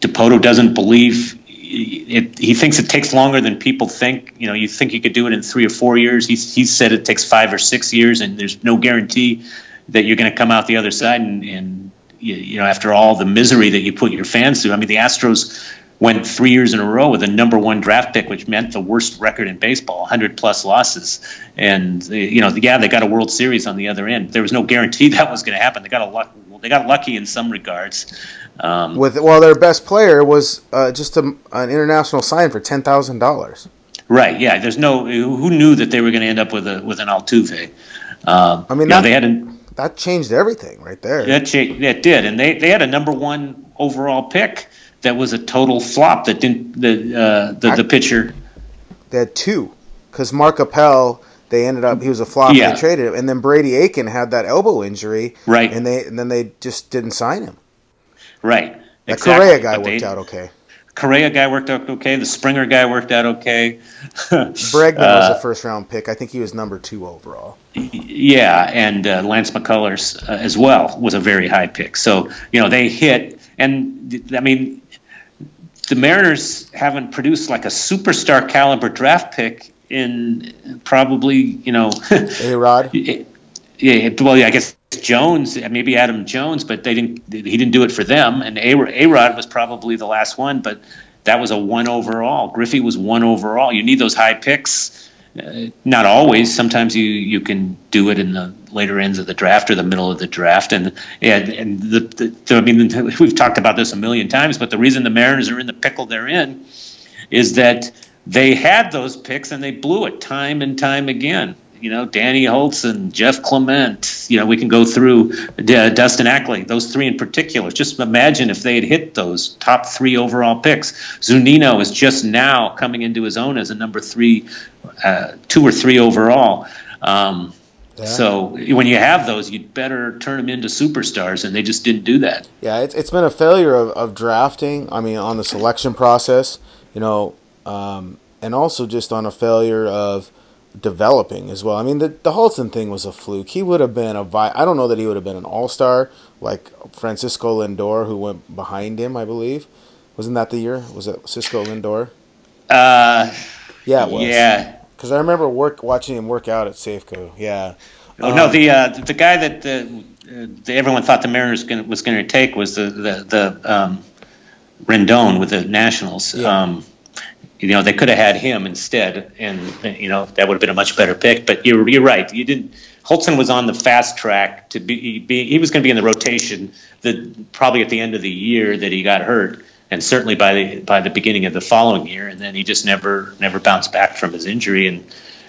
B: Dipoto doesn't believe. It, he thinks it takes longer than people think. You know, you think you could do it in three or four years. He said it takes five or six years, and there's no guarantee that you're going to come out the other side. And, and you, you know, after all the misery that you put your fans through, I mean, the Astros went three years in a row with a number one draft pick, which meant the worst record in baseball, 100 plus losses. And you know, yeah, they got a World Series on the other end. There was no guarantee that was going to happen. They got a luck. They got lucky in some regards.
A: Um, with well, their best player was uh, just a, an international sign for ten thousand dollars.
B: Right. Yeah. There's no. Who knew that they were going to end up with a with an Altuve?
A: Um, I mean, that, know, they had a, that changed everything right there.
B: That changed, that did, and they they had a number one overall pick that was a total flop that didn't the uh, the, the pitcher.
A: They had two because Mark Appel they ended up he was a flop yeah. and they traded him, and then Brady Aiken had that elbow injury,
B: right?
A: And they and then they just didn't sign him.
B: Right.
A: The exactly. Correa guy but worked they, out okay.
B: Correa guy worked out okay. The Springer guy worked out okay.
A: Bregman uh, was a first round pick. I think he was number two overall.
B: Yeah, and uh, Lance McCullers uh, as well was a very high pick. So you know they hit, and I mean the Mariners haven't produced like a superstar caliber draft pick in probably you know
A: a Rod.
B: Yeah, well, yeah, I guess Jones, uh, maybe Adam Jones, but they didn't. He didn't do it for them. And A Rod was probably the last one, but that was a one overall. Griffey was one overall. You need those high picks. Uh, not always. Sometimes you you can do it in the later ends of the draft or the middle of the draft. And yeah, and the, the I mean, we've talked about this a million times, but the reason the Mariners are in the pickle they're in is that they had those picks and they blew it time and time again you know, Danny Holtz and Jeff Clement. You know, we can go through uh, Dustin Ackley, those three in particular. Just imagine if they had hit those top three overall picks. Zunino is just now coming into his own as a number three, uh, two or three overall. Um, yeah. So when you have those, you'd better turn them into superstars, and they just didn't do that.
A: Yeah, it's, it's been a failure of, of drafting. I mean, on the selection process, you know, um, and also just on a failure of developing as well. I mean, the the Hultzen thing was a fluke. He would have been a vi- I don't know that he would have been an all star like Francisco Lindor, who went behind him. I believe wasn't that the year? Was it Cisco Lindor?
B: Uh,
A: yeah, it was.
B: Yeah,
A: because I remember work watching him work out at Safeco. Yeah.
B: Oh um, no, the uh, the guy that the, uh, everyone thought the Mariners gonna, was going to take was the the, the um, Rendon with the Nationals. Yeah. Um, you know, they could have had him instead, and you know that would have been a much better pick. But you're you're right. You didn't. Hultzen was on the fast track to be. be he was going to be in the rotation. The probably at the end of the year that he got hurt, and certainly by the by the beginning of the following year, and then he just never never bounced back from his injury, and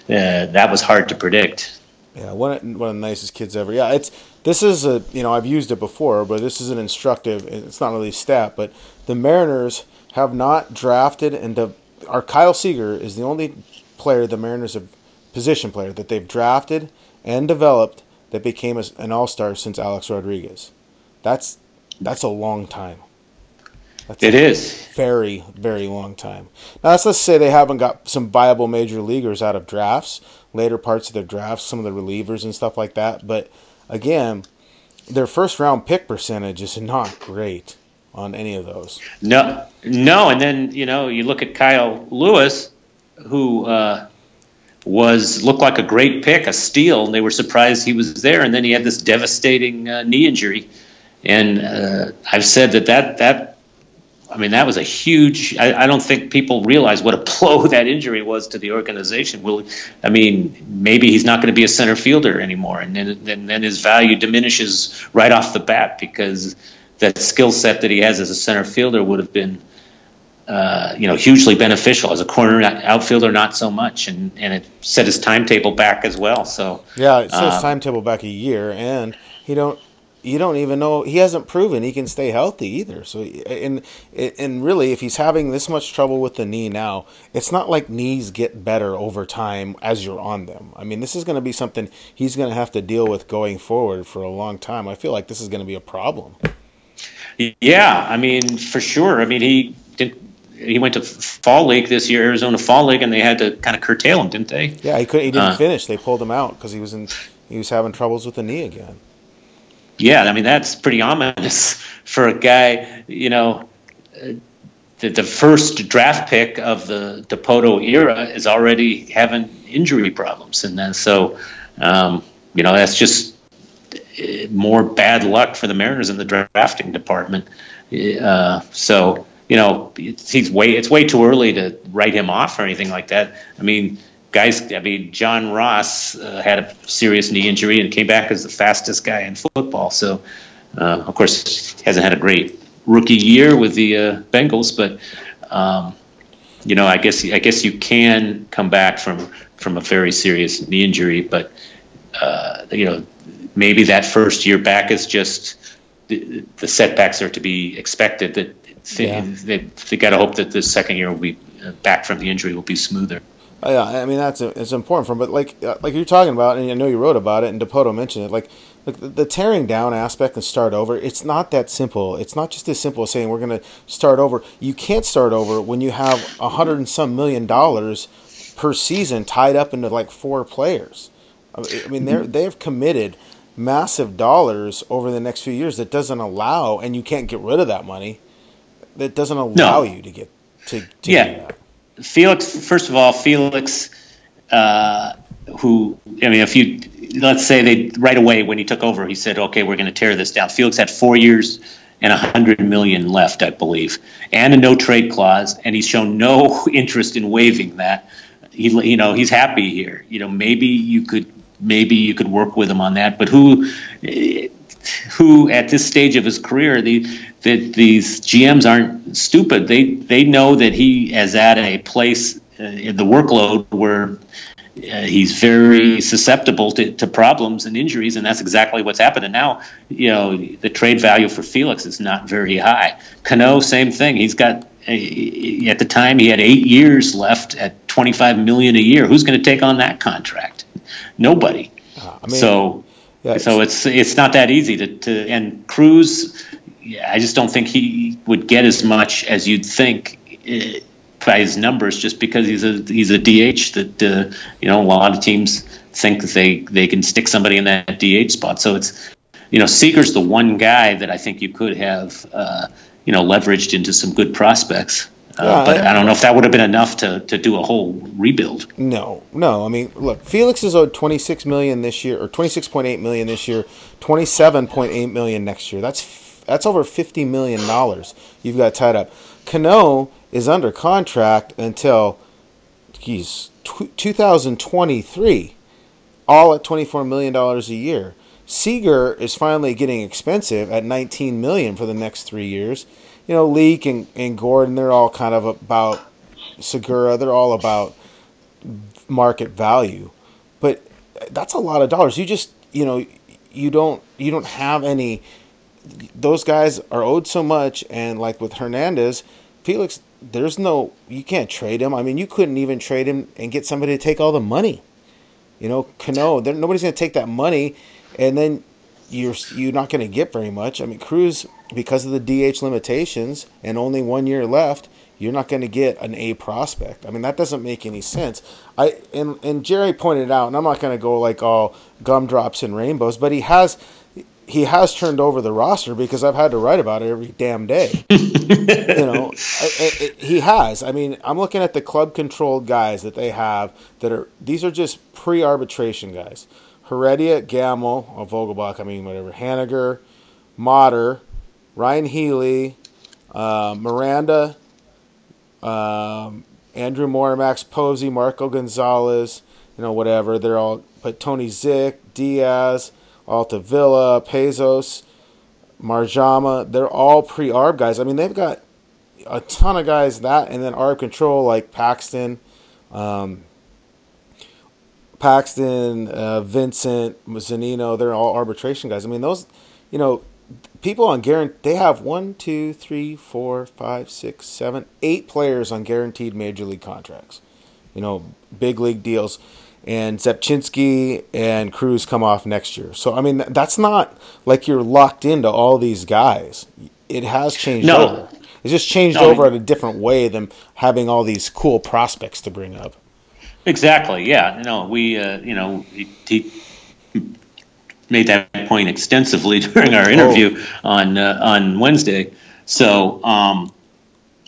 B: uh, that was hard to predict.
A: Yeah, one of, one of the nicest kids ever. Yeah, it's this is a you know I've used it before, but this is an instructive. It's not really stat, but the Mariners have not drafted and de- our Kyle Seager is the only player the Mariners have position player that they've drafted and developed that became a, an All Star since Alex Rodriguez. That's that's a long time.
B: That's it is
A: very very long time. Now let's let's say they haven't got some viable major leaguers out of drafts, later parts of their drafts, some of the relievers and stuff like that. But again, their first round pick percentage is not great on any of those.
B: No, no. And then you know you look at Kyle Lewis, who uh, was looked like a great pick, a steal, and they were surprised he was there. And then he had this devastating uh, knee injury, and uh, I've said that that that. I mean, that was a huge. I, I, don't think people realize what a blow that injury was to the organization. Will, I mean, maybe he's not going to be a center fielder anymore, and then, then, then his value diminishes right off the bat because that skill set that he has as a center fielder would have been, uh, you know, hugely beneficial as a corner outfielder. Not so much, and and it set his timetable back as well. So
A: yeah, it set his uh, timetable back a year, and he don't. You don't even know he hasn't proven he can stay healthy either. So and and really, if he's having this much trouble with the knee now, it's not like knees get better over time as you're on them. I mean, this is going to be something he's going to have to deal with going forward for a long time. I feel like this is going to be a problem.
B: Yeah, I mean, for sure. I mean, he did. He went to fall league this year, Arizona fall league, and they had to kind of curtail him, didn't they?
A: Yeah, he could. He didn't uh, finish. They pulled him out because he was in. He was having troubles with the knee again.
B: Yeah, I mean that's pretty ominous for a guy. You know, the, the first draft pick of the Dipoto era is already having injury problems, and then so um, you know that's just more bad luck for the Mariners in the drafting department. Uh, so you know, he's way it's way too early to write him off or anything like that. I mean, guys, I mean, John Ross uh, had a serious knee injury and came back as the fastest guy in football. So, uh, of course, hasn't had a great rookie year with the uh, Bengals, but um, you know, I guess I guess you can come back from from a very serious knee injury, but uh, you know maybe that first year back is just the, the setbacks are to be expected. That they, yeah. they, they got to hope that the second year will be uh, back from the injury will be smoother.
A: Oh, yeah, I mean that's it's important for him. But like uh, like you're talking about, and I know you wrote about it, and Dipoto mentioned it. Like like the, the tearing down aspect and start over. It's not that simple. It's not just as simple as saying we're going to start over. You can't start over when you have a hundred and some million dollars per season tied up into like four players. I mean they're they have committed massive dollars over the next few years that doesn't allow, and you can't get rid of that money. That doesn't allow no. you to get to, to
B: yeah. Felix, first of all, Felix, uh, who I mean, if you let's say they right away when he took over, he said, "Okay, we're going to tear this down." Felix had four years and a hundred million left, I believe, and a no trade clause, and he's shown no interest in waiving that. He, you know, he's happy here. You know, maybe you could maybe you could work with him on that, but who? Who at this stage of his career, the, that these GMs aren't stupid. They they know that he is at a place uh, in the workload where uh, he's very susceptible to, to problems and injuries, and that's exactly what's happened. And now, you know, the trade value for Felix is not very high. Cano, same thing. He's got at the time he had eight years left at 25 million a year. Who's going to take on that contract? Nobody. Uh, I mean, so, yeah, so it's it's not that easy to, to and Cruz. I just don't think he would get as much as you'd think. Uh, by his numbers just because he's a he's a DH that uh, you know a lot of teams think that they they can stick somebody in that DH spot. So it's you know Seager's the one guy that I think you could have uh, you know leveraged into some good prospects. Uh, but I, I, don't know if that would have been enough to, to do a whole rebuild.
A: No, no. I mean, look, Felix is owed twenty six million this year, or twenty six point eight million this year, twenty seven point eight million next year. That's that's over fifty million dollars you've got tied up. Cano is under contract until he's 2023, all at $24 million a year. Seager is finally getting expensive at 19 million for the next three years. You know, Leake and, and Gordon, they're all kind of about Segura, they're all about market value. But that's a lot of dollars. You just, you know, you don't you don't have any those guys are owed so much and like with Hernandez, Felix there's no you can't trade him. I mean, you couldn't even trade him and get somebody to take all the money. You know, Cano, nobody's going to take that money, and then you're you're not going to get very much. I mean, Cruz because of the DH limitations and only one year left, you're not going to get an A prospect. I mean, that doesn't make any sense. I and and Jerry pointed out, and I'm not going to go like all gumdrops and rainbows, but he has he has turned over the roster because I've had to write about it every damn day. you know, it, it, he has. I mean, I'm looking at the club controlled guys that they have that are these are just pre arbitration guys. Heredia, Gamel, or Vogelbach, I mean, whatever. Haniger, Motter, Ryon Healy, uh, Miranda, um, Andrew Moore, Max Povse, Marco Gonzalez, you know, whatever. They're all, but Tony Zych, Diaz, Altavilla, Pazos, Marjama, they're all pre-arb guys. I mean, they've got a ton of guys that, and then arb control like Paxton, um, Paxton, uh, Vincent, Zunino. They're all arbitration guys. I mean, those, you know, people on guarantee they have one, two, three, four, five, six, seven, eight players on guaranteed major league contracts. You know, big league deals and Rzepczynski and Cruz come off next year. So I mean that's not like you're locked into all these guys. It has changed no. over. It's just changed no, over in a different way than having all these cool prospects to bring up.
B: Exactly. Yeah. No, we uh, you know he, he, made that point extensively during our interview oh. on uh, on Wednesday. So um,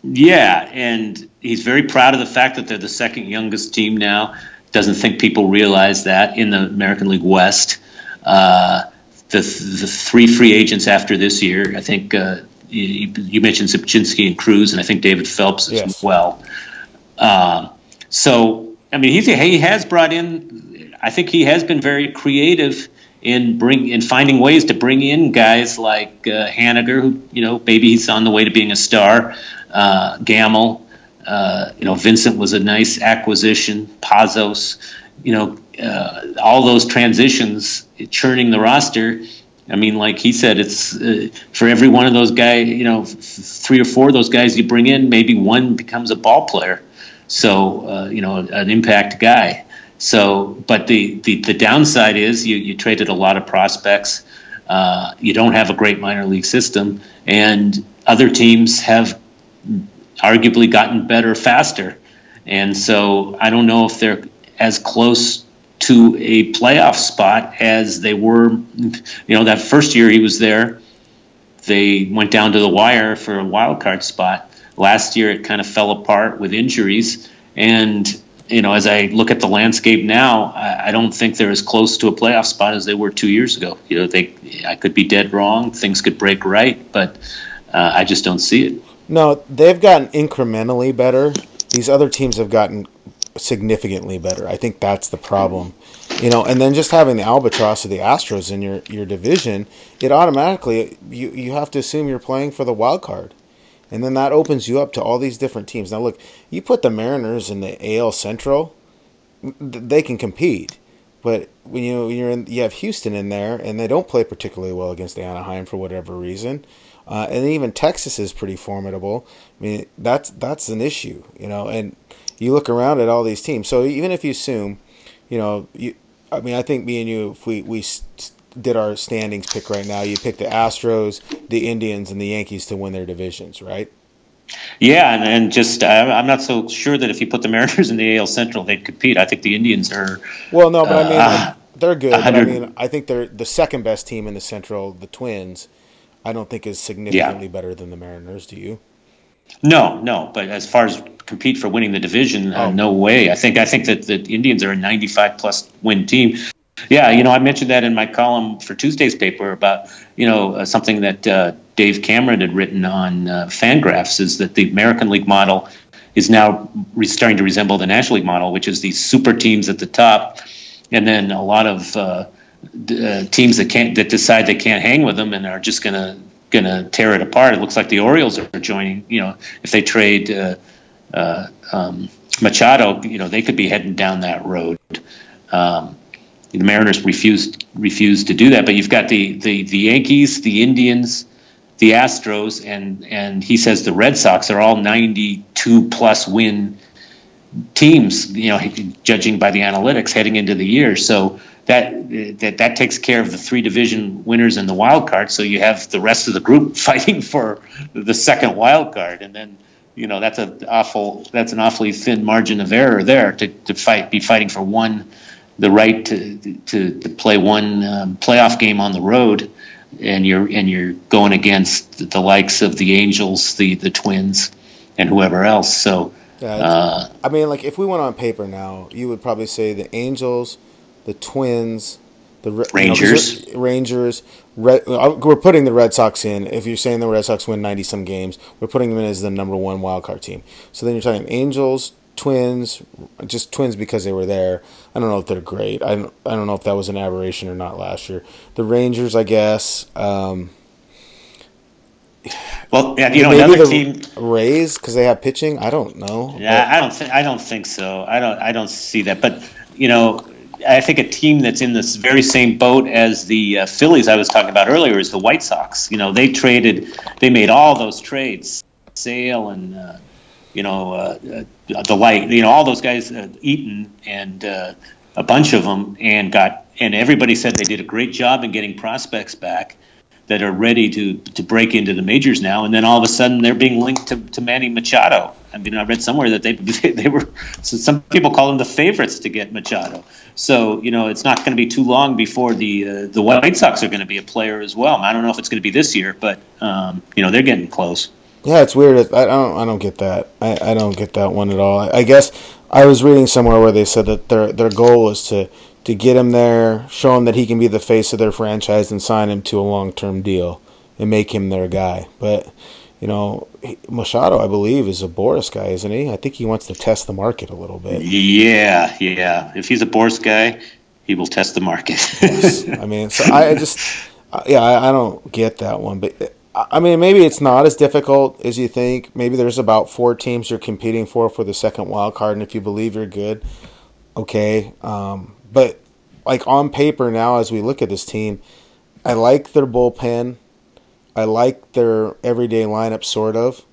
B: yeah, and he's very proud of the fact that they're the second youngest team now doesn't think people realize that in the American League West. Uh, the, the three free agents after this year, I think uh, you, you, mentioned Rzepczynski and Cruz, and I think David Phelps as yes. well. Uh, so, I mean, he, he has brought in, I think he has been very creative in bring in finding ways to bring in guys like uh, Haniger, who you know maybe he's on the way to being a star, uh, Gamel, uh, you know, Vincent was a nice acquisition. Pazos, you know, uh, all those transitions, churning the roster. I mean, like he said, it's uh, for every one of those guys, you know, f- three or four of those guys you bring in, maybe one becomes a ball player. So uh, you know, an impact guy. So, but the, the, the downside is you, you traded a lot of prospects. Uh, you don't have a great minor league system, and other teams have arguably gotten better faster. And so I don't know if they're as close to a playoff spot as they were. You know, that first year he was there, they went down to the wire for a wild card spot. Last year it kind of fell apart with injuries. And you know, as I look at the landscape now, I, I, don't think they're as close to a playoff spot as they were two years ago. You know, they I could be dead wrong. Things could break right, but uh, I just don't see it.
A: No, they've gotten incrementally better. These other teams have gotten significantly better. I think that's the problem. You know, and then just having the albatross of the Astros in your, your division, it automatically you you have to assume you're playing for the wild card and then that opens you up to all these different teams. Now, look, you put the Mariners in the AL Central, they can compete. But when you you're in, you have Houston in there, and they don't play particularly well against Anaheim for whatever reason, uh, and even Texas is pretty formidable. I mean, that's that's an issue, you know. And you look around at all these teams. So even if you assume, you know, you, I mean, I think me and you, if we we did our standings pick right now, you pick the Astros, the Indians, and the Yankees to win their divisions, right?
B: Yeah, and, and just I'm not so sure that if you put the Mariners in the AL Central, they'd compete. I think the Indians are.
A: Well, no, but I mean uh, they're good. But I mean, I think they're the second best team in the Central. The Twins, I don't think is significantly yeah. better than the Mariners. Do you?
B: No, no. But as far as compete for winning the division, uh, oh. uh, no way. I think I think that the Indians are a 95 plus win team. Yeah, you know, I mentioned that in my column for Tuesday's paper about you know uh, something that uh, Dave Cameron had written on uh, Fangraphs is that the American League model is now re- starting to resemble the National League model, which is these super teams at the top, and then a lot of uh, d- uh, teams that can't that decide they can't hang with them and are just gonna gonna tear it apart. It looks like the Orioles are joining. You know, if they trade uh, um, Machado, you know, they could be heading down that road. Um, the Mariners refused refused to do that. But you've got the, the, the Yankees, the Indians, the Astros, and and he says the Red Sox are all 92 plus win teams. You know, judging by the analytics heading into the year. So that that that takes care of the three division winners and the wild card. So you have the rest of the group fighting for the second wild card, and then you know that's a awful that's an awfully thin margin of error there to, to fight be fighting for one the right to to, to play one um, playoff game on the road, and you're and you're going against the likes of the Angels, the the Twins, and whoever else. So,
A: yeah, uh, I mean, like if we went on paper now, you would probably say the Angels, the Twins, the
B: Rangers,
A: you know, Rangers. Red, uh, we're putting the Red Sox in. If you're saying the Red Sox win ninety some games, we're putting them in as the number one wild card team. So then you're talking Angels, Twins, just Twins because they were there. I don't know if they're great. I don't, I don't know if that was an aberration or not last year. The Rangers, I guess. Um,
B: well, yeah, you know, another team
A: Rays because they have pitching. I don't know.
B: Yeah, but, I don't think I don't think so. I don't I don't see that. But you know, I think a team that's in this very same boat as the uh, Phillies I was talking about earlier is the White Sox. You know, they traded, they made all those trades, Sale and. Uh, you know, uh, uh, the light, you know, all those guys, uh, Eaton and uh, a bunch of them, and got, and everybody said they did a great job in getting prospects back that are ready to to break into the majors now. And then all of a sudden, they're being linked to, to Manny Machado. I mean, I read somewhere that they they were so some people call them the favorites to get Machado. So you know, it's not going to be too long before the uh, the White Sox are going to be a player as well. I don't know if it's going to be this year, but um, you know, they're getting close.
A: Yeah, it's weird. I don't. I don't get that. I, I don't get that one at all. I, I guess I was reading somewhere where they said that their their goal is to to get him there, show him that he can be the face of their franchise, and sign him to a long term deal and make him their guy. But you know, Machado, I believe, is a Boris guy, isn't he? I think he wants to test the market a little bit.
B: Yeah, yeah. If he's a Boris guy, he will test the market.
A: yes. I mean, so I just, yeah, I, I don't get that one, but I mean, maybe it's not as difficult as you think. Maybe there's about four teams you're competing for for the second wild card, and if you believe you're good, okay. Um, but like on paper now, as we look at this team, I like their bullpen. I like their everyday lineup, sort of.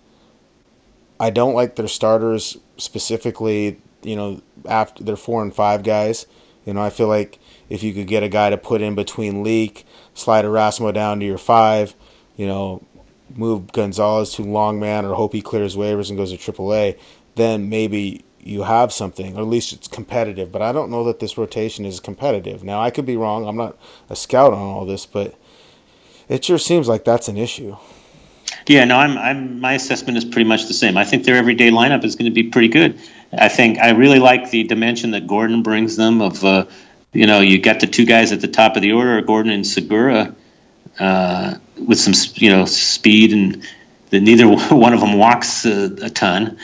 A: I don't like their starters specifically. You know, after their four and five guys. You know, I feel like if you could get a guy to put in between Leake, slide Erasmo down to your five, you know, move Gonzalez to long man or hope he clears waivers and goes to AAA, then maybe you have something, or at least it's competitive. But I don't know that this rotation is competitive. Now, I could be wrong. I'm not a scout on all this, but it sure seems like that's an issue.
B: Yeah, no, I'm, I'm. My assessment is pretty much the same. I think their everyday lineup is going to be pretty good. I think I really like the dimension that Gordon brings them. Of uh, you know, you got the two guys at the top of the order, Gordon and Segura, uh, with some you know speed, and that neither one of them walks a, a ton,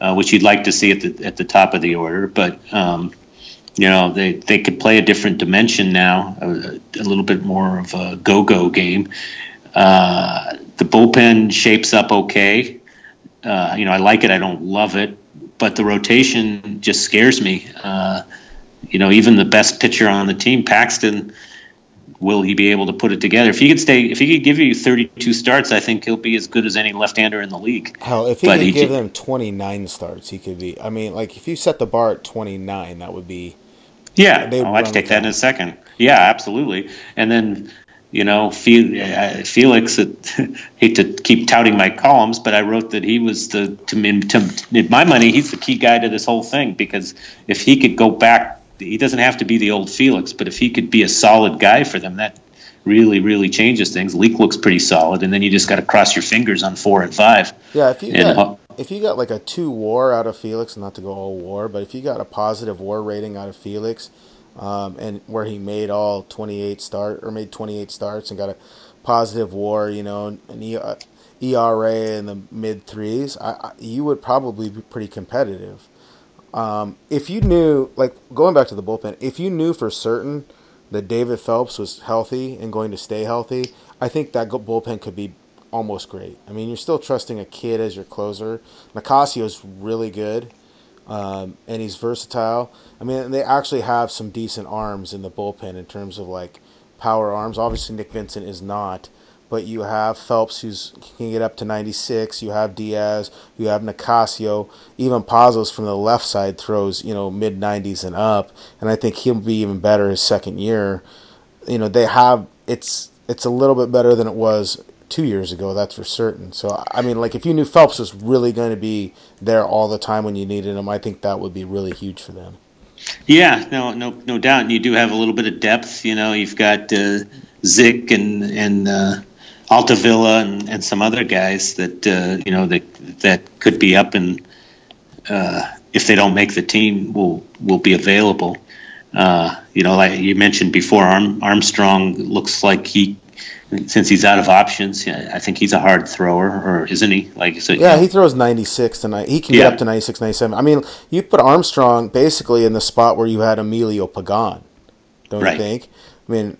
B: uh, which you'd like to see at the at the top of the order. But um, you know, they they could play a different dimension now, a, a little bit more of a go go game. Uh, the bullpen shapes up okay. Uh, you know, I like it. I don't love it but the rotation just scares me. Uh, you know, even the best pitcher on the team, Paxton, will he be able to put it together? If he could stay, if he could give you 32 starts, I think he'll be as good as any left-hander in the league.
A: Hell, if he but could he give them 29 starts, he could be. I mean, like if you set the bar at 29, that would be.
B: Yeah, oh, I'd take that in a second. Yeah, absolutely. And then you know, Felix. I hate to keep touting my columns, but I wrote that he was the to, to my money. He's the key guy to this whole thing because if he could go back, he doesn't have to be the old Felix, but if he could be a solid guy for them, that really really changes things. Leake looks pretty solid, and then you just got to cross your fingers on four and five.
A: Yeah, if you and, got, uh, if you got like a two WAR out of Felix, not to go all WAR, but if you got a positive WAR rating out of Felix um, and where he made all 28 start or made 28 starts and got a positive WAR, you know, an ERA in the mid threes, you would probably be pretty competitive. Um, if you knew, like going back to the bullpen, if you knew for certain that David Phelps was healthy and going to stay healthy, I think that bullpen could be almost great. I mean, you're still trusting a kid as your closer. is really good um, and he's versatile. I mean, they actually have some decent arms in the bullpen in terms of like power arms. Obviously, Nick Vincent is not, but you have Phelps who's can get up to 96. You have Diaz. You have Nicasio. Even Pazos from the left side throws you know mid 90s and up, and I think he'll be even better his second year. You know, they have it's it's a little bit better than it was two years ago. That's for certain. So I mean, like if you knew Phelps was really going to be there all the time when you needed him, I think that would be really huge for them.
B: Yeah, no, no, no doubt. And you do have a little bit of depth. You know, you've got uh, Zych and and uh, Altavilla and, and some other guys that uh, you know that that could be up and uh, if they don't make the team, will will be available. Uh, you know, like you mentioned before, Arm, Armstrong looks like he since he's out of options, I think he's a hard thrower, or isn't he? Like,
A: so, yeah, he throws 96 tonight. He can yeah. get up to 96, 97. I mean, you put Armstrong basically in the spot where you had Emilio Pagan, don't right. you think? I mean,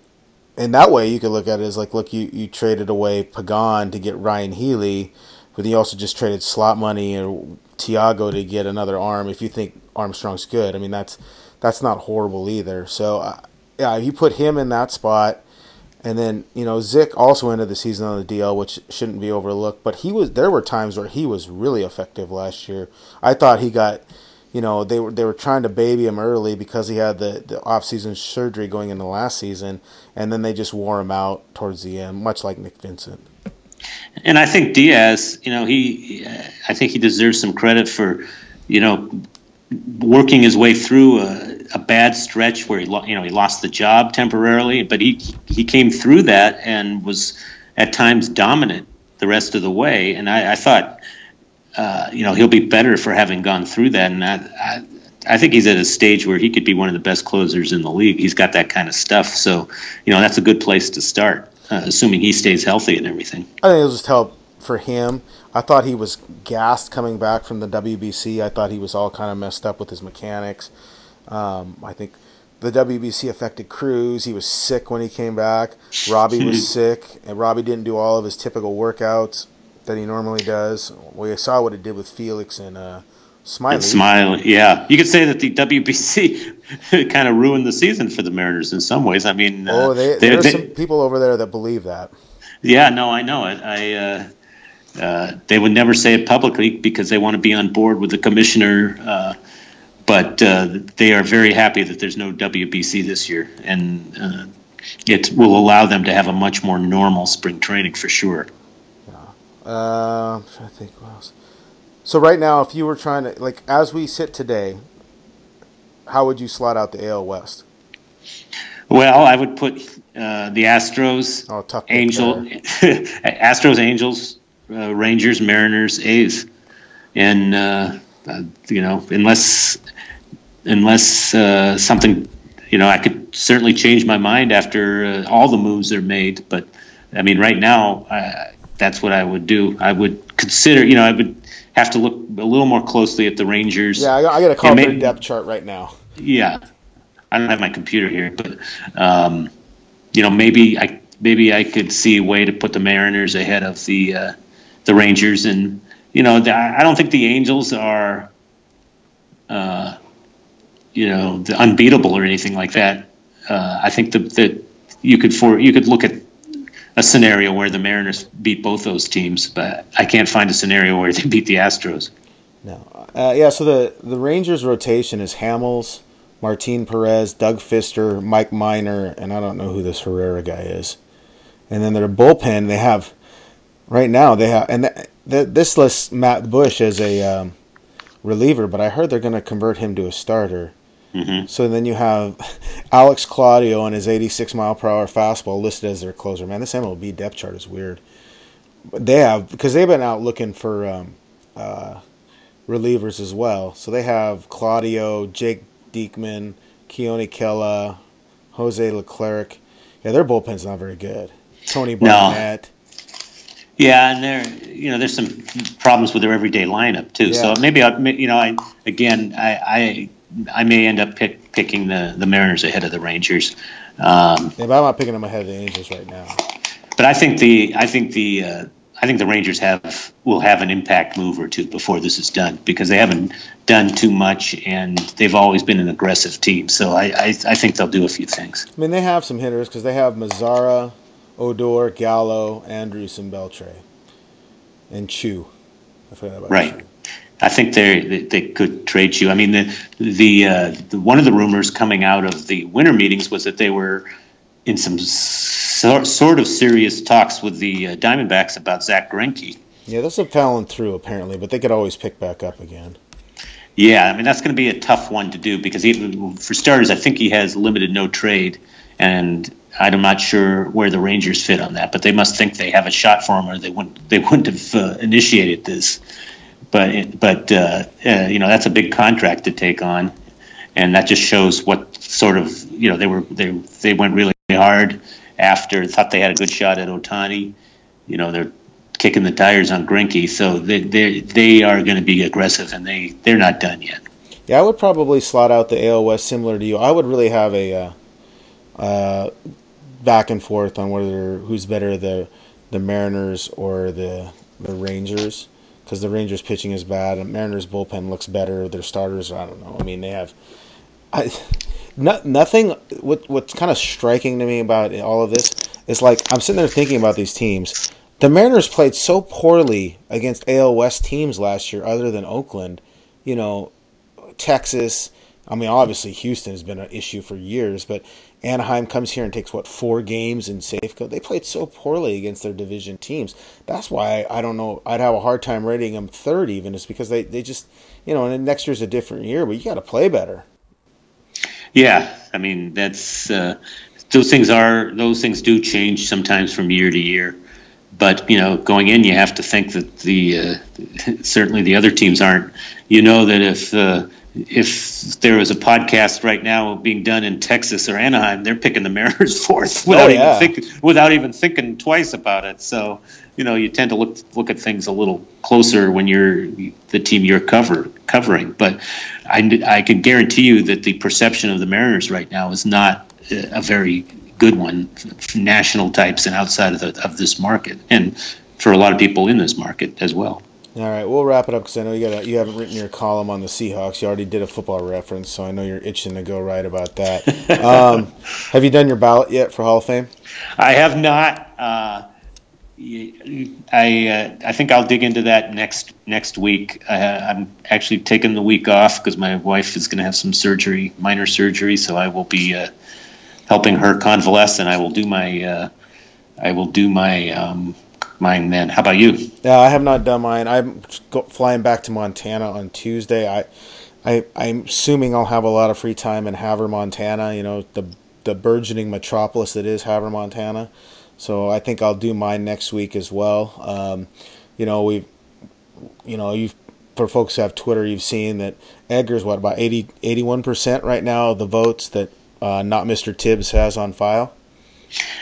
A: in that way, you could look at it as like, look, you, you traded away Pagan to get Ryon Healy, but you also just traded slot money and Thyago to get another arm. If you think Armstrong's good, I mean, that's that's not horrible either. So, uh, yeah, you put him in that spot and then you know Zych also ended the season on the DL, which shouldn't be overlooked. But he was there were times where he was really effective last year. I thought he got, you know, they were they were trying to baby him early because he had the the off season surgery going into last season, and then they just wore him out towards the end, much like Nick Vincent.
B: And I think Diaz, you know, he, I think he deserves some credit for, you know, working his way through a, a bad stretch where he you know he lost the job temporarily, but he he came through that and was at times dominant the rest of the way. And I, I thought, uh, you know, he'll be better for having gone through that. And I, I, I think he's at a stage where he could be one of the best closers in the league. He's got that kind of stuff. So, you know, that's a good place to start, uh, assuming he stays healthy and everything.
A: I think it'll just help for him. I thought he was gassed coming back from the WBC. I thought he was all kind of messed up with his mechanics. Um, I think the WBC affected Cruz. He was sick when he came back. Robbie was sick, and Robbie didn't do all of his typical workouts that he normally does. We saw what it did with Felix and uh, Smyly. And
B: Smyly, yeah. You could say that the WBC kind of ruined the season for the Mariners in some ways. I mean,
A: uh, oh, they, there are some people over there that believe that.
B: Yeah, no, I know it. I, uh, uh, they would never say it publicly because they want to be on board with the commissioner. Uh, but uh, they are very happy that there's no WBC this year, and uh, it will allow them to have a much more normal spring training for sure.
A: Uh, I'm trying to think what else. So right now, if you were trying to like as we sit today, how would you slot out the AL West?
B: Well, I would put uh, the Astros,
A: Oh,
B: Angel, Astros, Angels, uh, Rangers, Mariners, A's, and uh, uh, you know, unless unless uh, something, you know, I could certainly change my mind after uh, all the moves are made. But I mean, right now, uh, that's what I would do. I would consider, you know, I would have to look a little more closely at the Rangers.
A: Yeah, I got, I got to call
B: maybe-
A: depth chart right now.
B: Yeah, I don't have my computer here, but um, you know, maybe I maybe I could see a way to put the Mariners ahead of the uh, the Rangers, and you know, the, I don't think the Angels are, uh, you know, the unbeatable or anything like that. Uh, I think that that you could for you could look at a scenario where the Mariners beat both those teams, but I can't find a scenario where they beat the Astros.
A: No. Uh, yeah, so the, the Rangers rotation is Hamels, Martin Perez, Doug Fister, Mike Minor, and I don't know who this Herrera guy is. And then their bullpen, they have, right now, they have, and th- th- this lists Matt Bush as a um, reliever, but I heard they're going to convert him to a starter.
B: Hmm
A: So then you have Alex Claudio and his 86 mile per hour fastball listed as their closer. Man, this MLB depth chart is weird. But they have because they've been out looking for um, uh, relievers as well. So they have Claudio, Jake Diekman, Keone Kela, Jose Leclerc. Yeah, their bullpen's not very good. Tony
B: No.
A: Barnette.
B: Yeah, and there, you know, there's some problems with their everyday lineup too. So maybe, I, you know, I again, I, I, I may end up pick, picking the the Mariners ahead of the Rangers. Um,
A: Yeah, but I'm not picking them ahead of the Angels right now.
B: but I think the, I think the, uh, I think the Rangers have will have an impact move or two before this is done because they haven't done too much and they've always been an aggressive team. So I, I, I think they'll do a few things.
A: I mean, they have some hitters because they have Mazara, Odor, Gallo, Andrews, and Beltre, and Choo. I forgot about
B: Right.
A: Choo.
B: I think they they could trade you. I mean, the the, uh, the one of the rumors coming out of the winter meetings was that they were in some sor- sort of serious talks with the uh, Diamondbacks about Zack Greinke.
A: Yeah, that's have fallen through apparently, but they could always pick back up again.
B: Yeah, I mean that's going to be a tough one to do because he, for starters, I think he has limited no trade, and I'm not sure where the Rangers fit on that. But they must think they have a shot for him, or they wouldn't they wouldn't have uh, initiated this. But but uh, uh, you know that's a big contract to take on, and that just shows what sort of you know they were they they went really hard after thought they had a good shot at Ohtani. You know they're kicking the tires on Greinke, so they they they are going to be aggressive, and they they're not done yet.
A: Yeah, I would probably slot out the AL West similar to you. I would really have a uh, uh, back and forth on whether who's better the the Mariners or the the Rangers because the Rangers pitching is bad. and Mariners bullpen looks better. Their starters, I don't know. I mean, they have. I, no, nothing. What what's kind of striking to me about all of this is like I'm sitting there thinking about these teams. The Mariners played so poorly against AL West teams last year, other than Oakland. You know, Texas. I mean, obviously Houston has been an issue for years, but Anaheim comes here and takes what four games in Safeco. They played so poorly against their division teams. That's why I don't know. I'd have a hard time rating them third, even is because they they just you know. And next year's a different year, but you got to play better.
B: Yeah, I mean that's uh, those things are those things do change sometimes from year to year. But you know, going in, you have to think that the uh, certainly the other teams aren't. You know that if uh, if there was a podcast right now being done in Texas or Anaheim, they're picking the Mariners fourth oh, without
A: yeah.
B: even thinking without even thinking twice about it. So you know, you tend to look look at things a little closer when you're the team you're cover covering. But I I can guarantee you that the perception of the Mariners right now is not a very good one for national types and outside of the, of this market, and for a lot of people in this market as well.
A: All right, we'll wrap it up because I know you got you haven't written your column on the Seahawks. You already did a football reference, so I know you're itching to go right about that. um, have you done your ballot yet for Hall of Fame?
B: I have not. Uh, I uh, I think I'll dig into that next next week. Uh, I'm actually taking the week off because my wife is going to have some surgery, minor surgery, so I will be uh, helping her convalesce, and I will do my uh, I will do my um, mine then. How about you?
A: Yeah, I have not done mine. I'm flying back to Montana on Tuesday. I, I I'm assuming I'll have a lot of free time in Havre, Montana. You know the the burgeoning metropolis that is Havre, Montana. So I think I'll do mine next week as well. Um, you know, we've, you know, you've, for folks who have Twitter, you've seen that Edgar's what, about 80, 81% right now of the votes that uh, not Mr. Tibbs has on file?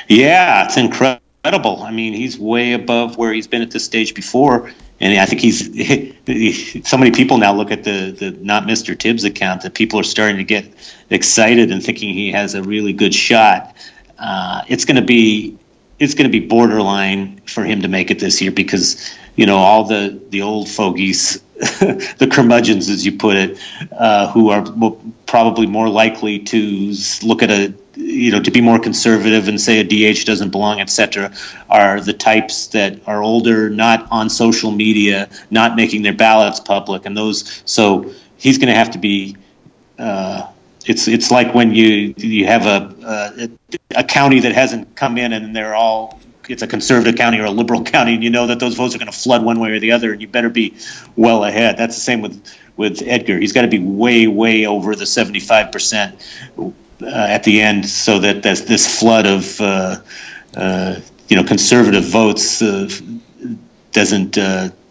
B: Yeah, it's incredible. I mean, he's way above where he's been at this stage before. And I think he's so many people now look at the, the not Mr. Tibbs account that people are starting to get excited and thinking he has a really good shot. Uh, it's going to be it's going to be borderline for him to make it this year because you know all the the old fogies, the curmudgeons, as you put it, uh, who are probably more likely to look at a you know to be more conservative and say a DH doesn't belong, etc., are the types that are older, not on social media, not making their ballots public, and those. So he's going to have to be. Uh, it's it's like when you you have a, a, a county that hasn't come in and they're all it's a conservative county or a liberal county and you know that those votes are going to flood one way or the other and you better be well ahead that's the same with with Edgar he's got to be way way over the 75% uh, at the end so that this, this flood of uh, uh, you know conservative votes uh, doesn't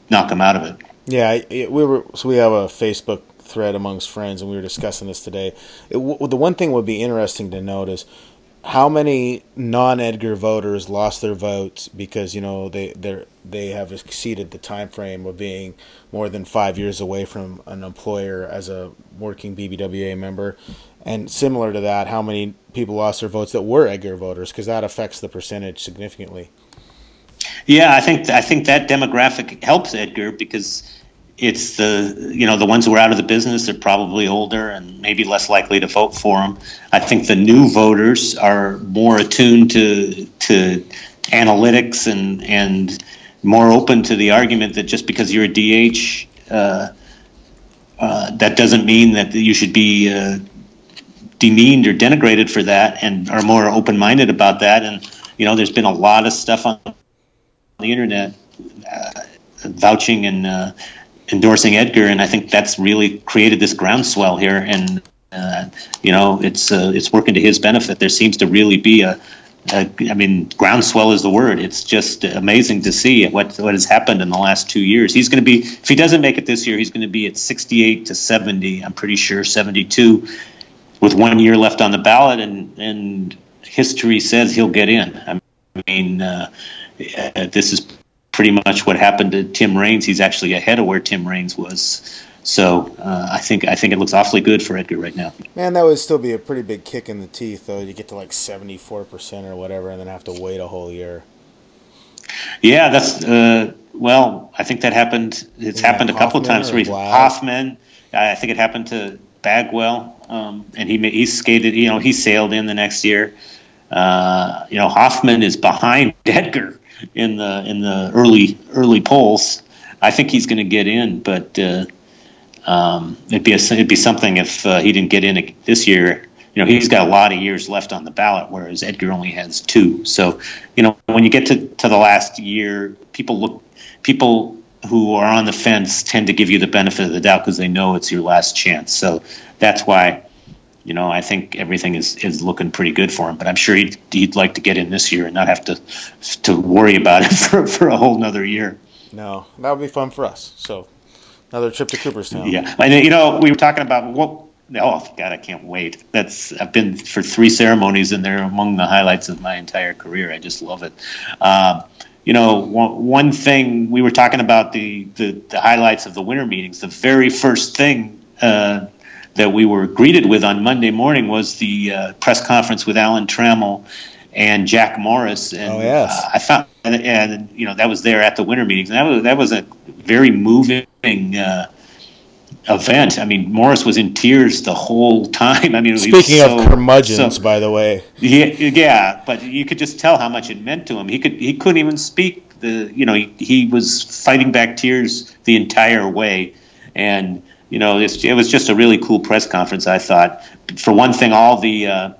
B: knock them out of it
A: yeah we were so we have a Facebook thread amongst friends, and we were discussing this today. It, the one thing would be interesting to note is how many non-Edgar voters lost their votes because you know they they they have exceeded the time frame of being more than five years away from an employer as a working BBWA member, and similar to that, how many people lost their votes that were Edgar voters because that affects the percentage significantly.
B: Yeah, I think I think that demographic helps Edgar because it's the you know the ones who are out of the business they're probably older and maybe less likely to vote for them i think the new voters are more attuned to to analytics and and more open to the argument that just because you're a dh uh, uh, that doesn't mean that you should be uh, demeaned or denigrated for that and are more open-minded about that and you know there's been a lot of stuff on the internet uh, vouching and uh, endorsing Edgar, and I think that's really created this groundswell here. And uh, you know, it's uh, it's working to his benefit. There seems to really be a, mean, groundswell is the word. It's just amazing to see what what has happened in the last two years. He's going to be, if he doesn't make it this year, he's going to be at 68 to 70. I'm pretty sure 72, with one year left on the ballot, and and history says he'll get in. I mean, uh, this is pretty much what happened to Tim Raines. He's actually ahead of where Tim Raines was. So uh, I think I think it looks awfully good for Edgar right now.
A: Man, that would still be a pretty big kick in the teeth, though. You get to like seventy four percent or whatever, and then have to wait a whole year.
B: Yeah, that's uh, well. I think that happened. It's yeah, happened a couple of times. Hoffman. I think it happened to Bagwell, um, and he he skated. You know, he sailed in the next year. Uh, you know, Hoffman is behind Edgar in the in the early early polls. I think he's going to get in, but uh, um, it'd be a, it'd be something if uh, he didn't get in this year. You know, he's got a lot of years left on the ballot, whereas Edgar only has two. So, you know, when you get to, to the last year, people look people who are on the fence tend to give you the benefit of the doubt because they know it's your last chance. So that's why you know, I think everything is, is looking pretty good for him. But I'm sure he'd, he'd like to get in this year and not have to to worry about it for, for a whole nother year.
A: No, that would be fun for us. So another trip to Cooperstown.
B: Yeah, and you know, we were talking about what. Oh God, I can't wait. That's I've been for three ceremonies, and they're among the highlights of my entire career. I just love it. Uh, you know, one, one thing we were talking about the, the, the highlights of the winter meetings. The very first thing uh, that we were greeted with on Monday morning was the uh, press conference with Alan Trammell and Jack Morris. And
A: oh, yes.
B: Uh, I found, and, and, you know, that was there at the winter meetings. And that was, that was a very moving uh, event. I mean, Morris was in tears the whole time. I mean,
A: speaking so, of curmudgeons, so, by the way,
B: yeah, yeah, but you could just tell how much it meant to him. He could he couldn't even speak. The you know he, he was fighting back tears the entire way, and you know it was just a really cool press conference. I thought, for one thing, all the uh,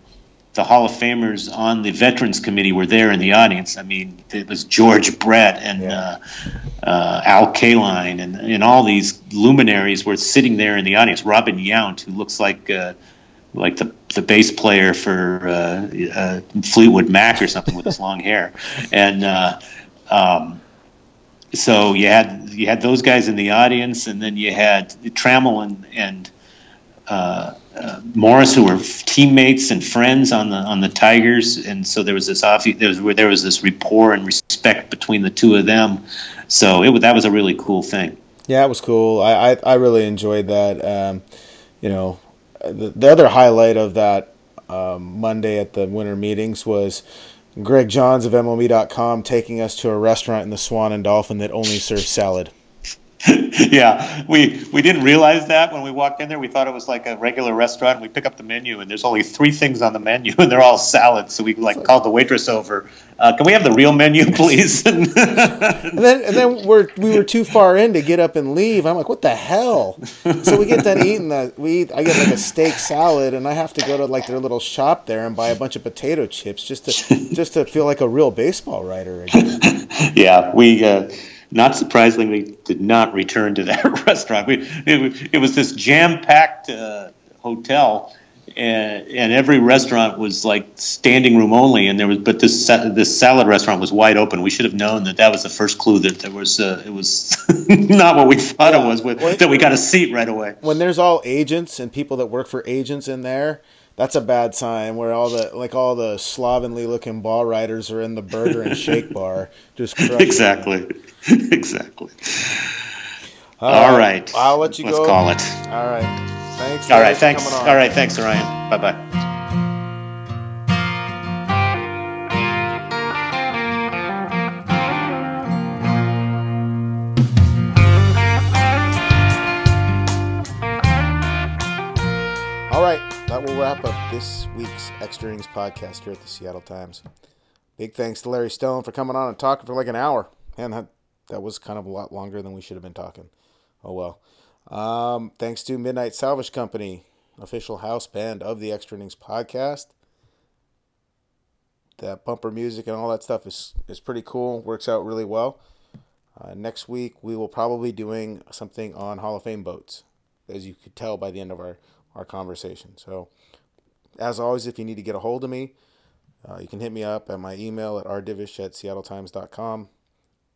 B: the Hall of Famers on the Veterans Committee were there in the audience. I mean, it was George Brett and yeah. uh, uh, Al Kaline and, and all these luminaries were sitting there in the audience. Robin Yount, who looks like uh, like the the bass player for uh, uh, Fleetwood Mac or something with his long hair, and uh, um, so you had you had those guys in the audience, and then you had Trammell and and uh, Morris, who were teammates and friends on the on the Tigers, and so there was this off there was there was this rapport and respect between the two of them. So it that was a really cool thing.
A: Yeah, it was cool. I I, I really enjoyed that. Um, you know, the, the other highlight of that um, Monday at the winter meetings was. Greg Johns of MLB.com taking us to a restaurant in the Swan and Dolphin that only serves salad.
B: yeah, we we didn't realize that when we walked in there. We thought it was like a regular restaurant. We pick up the menu, and there's only three things on the menu, and they're all salads. So we like called the waitress over. Uh, can we have the real menu, please?
A: and then and then we're we were too far in to get up and leave. I'm like, what the hell? So we get done eating that. We eat, I get like a steak salad, and I have to go to like their little shop there and buy a bunch of potato chips just to just to feel like a real baseball writer again.
B: yeah, we. Uh, not surprisingly, did not return to that restaurant. We, it, it was this jam packed uh, hotel. And, and, every restaurant was like standing room only, and there was but this this salad restaurant was wide open. We should have known that that was the first clue that there was uh, it was not what we thought yeah. it was. With, that we got a seat right away.
A: When there's all agents and people that work for agents in there, that's a bad sign where all the like all the slovenly looking ball riders are in the burger and shake bar just
B: exactly exactly. All, all right.
A: i'll let you
B: let's
A: go.
B: call it.
A: All right. Thanks
B: all right thanks. all right thanks orion bye-bye. All right.
A: that will wrap up this week's Extra Innings podcast here at the Seattle Times. Big thanks to Larry Stone for coming on and talking for like an hour. And that, was kind of a lot longer than we should have been talking. Oh well. Um, thanks to Midnight Salvage Company, official house band of the Extra Innings podcast. That bumper music and all that stuff is, is pretty cool. Works out really well. Uh, next week, we will probably be doing something on Hall of Fame boats, as you could tell by the end of our our conversation. So, as always, if you need to get a hold of me, uh, you can hit me up at my email at rdivish at seattletimes.com,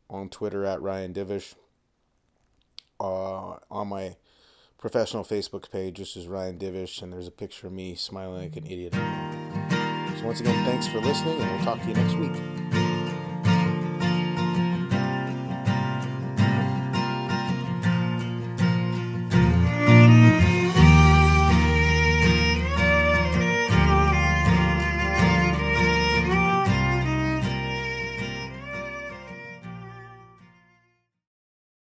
A: on Twitter at Ryan Divish, uh, on my professional Facebook page, just is Ryan Divish, and there's a picture of me smiling like an idiot. So, once again, thanks for listening, and we'll talk to you next week.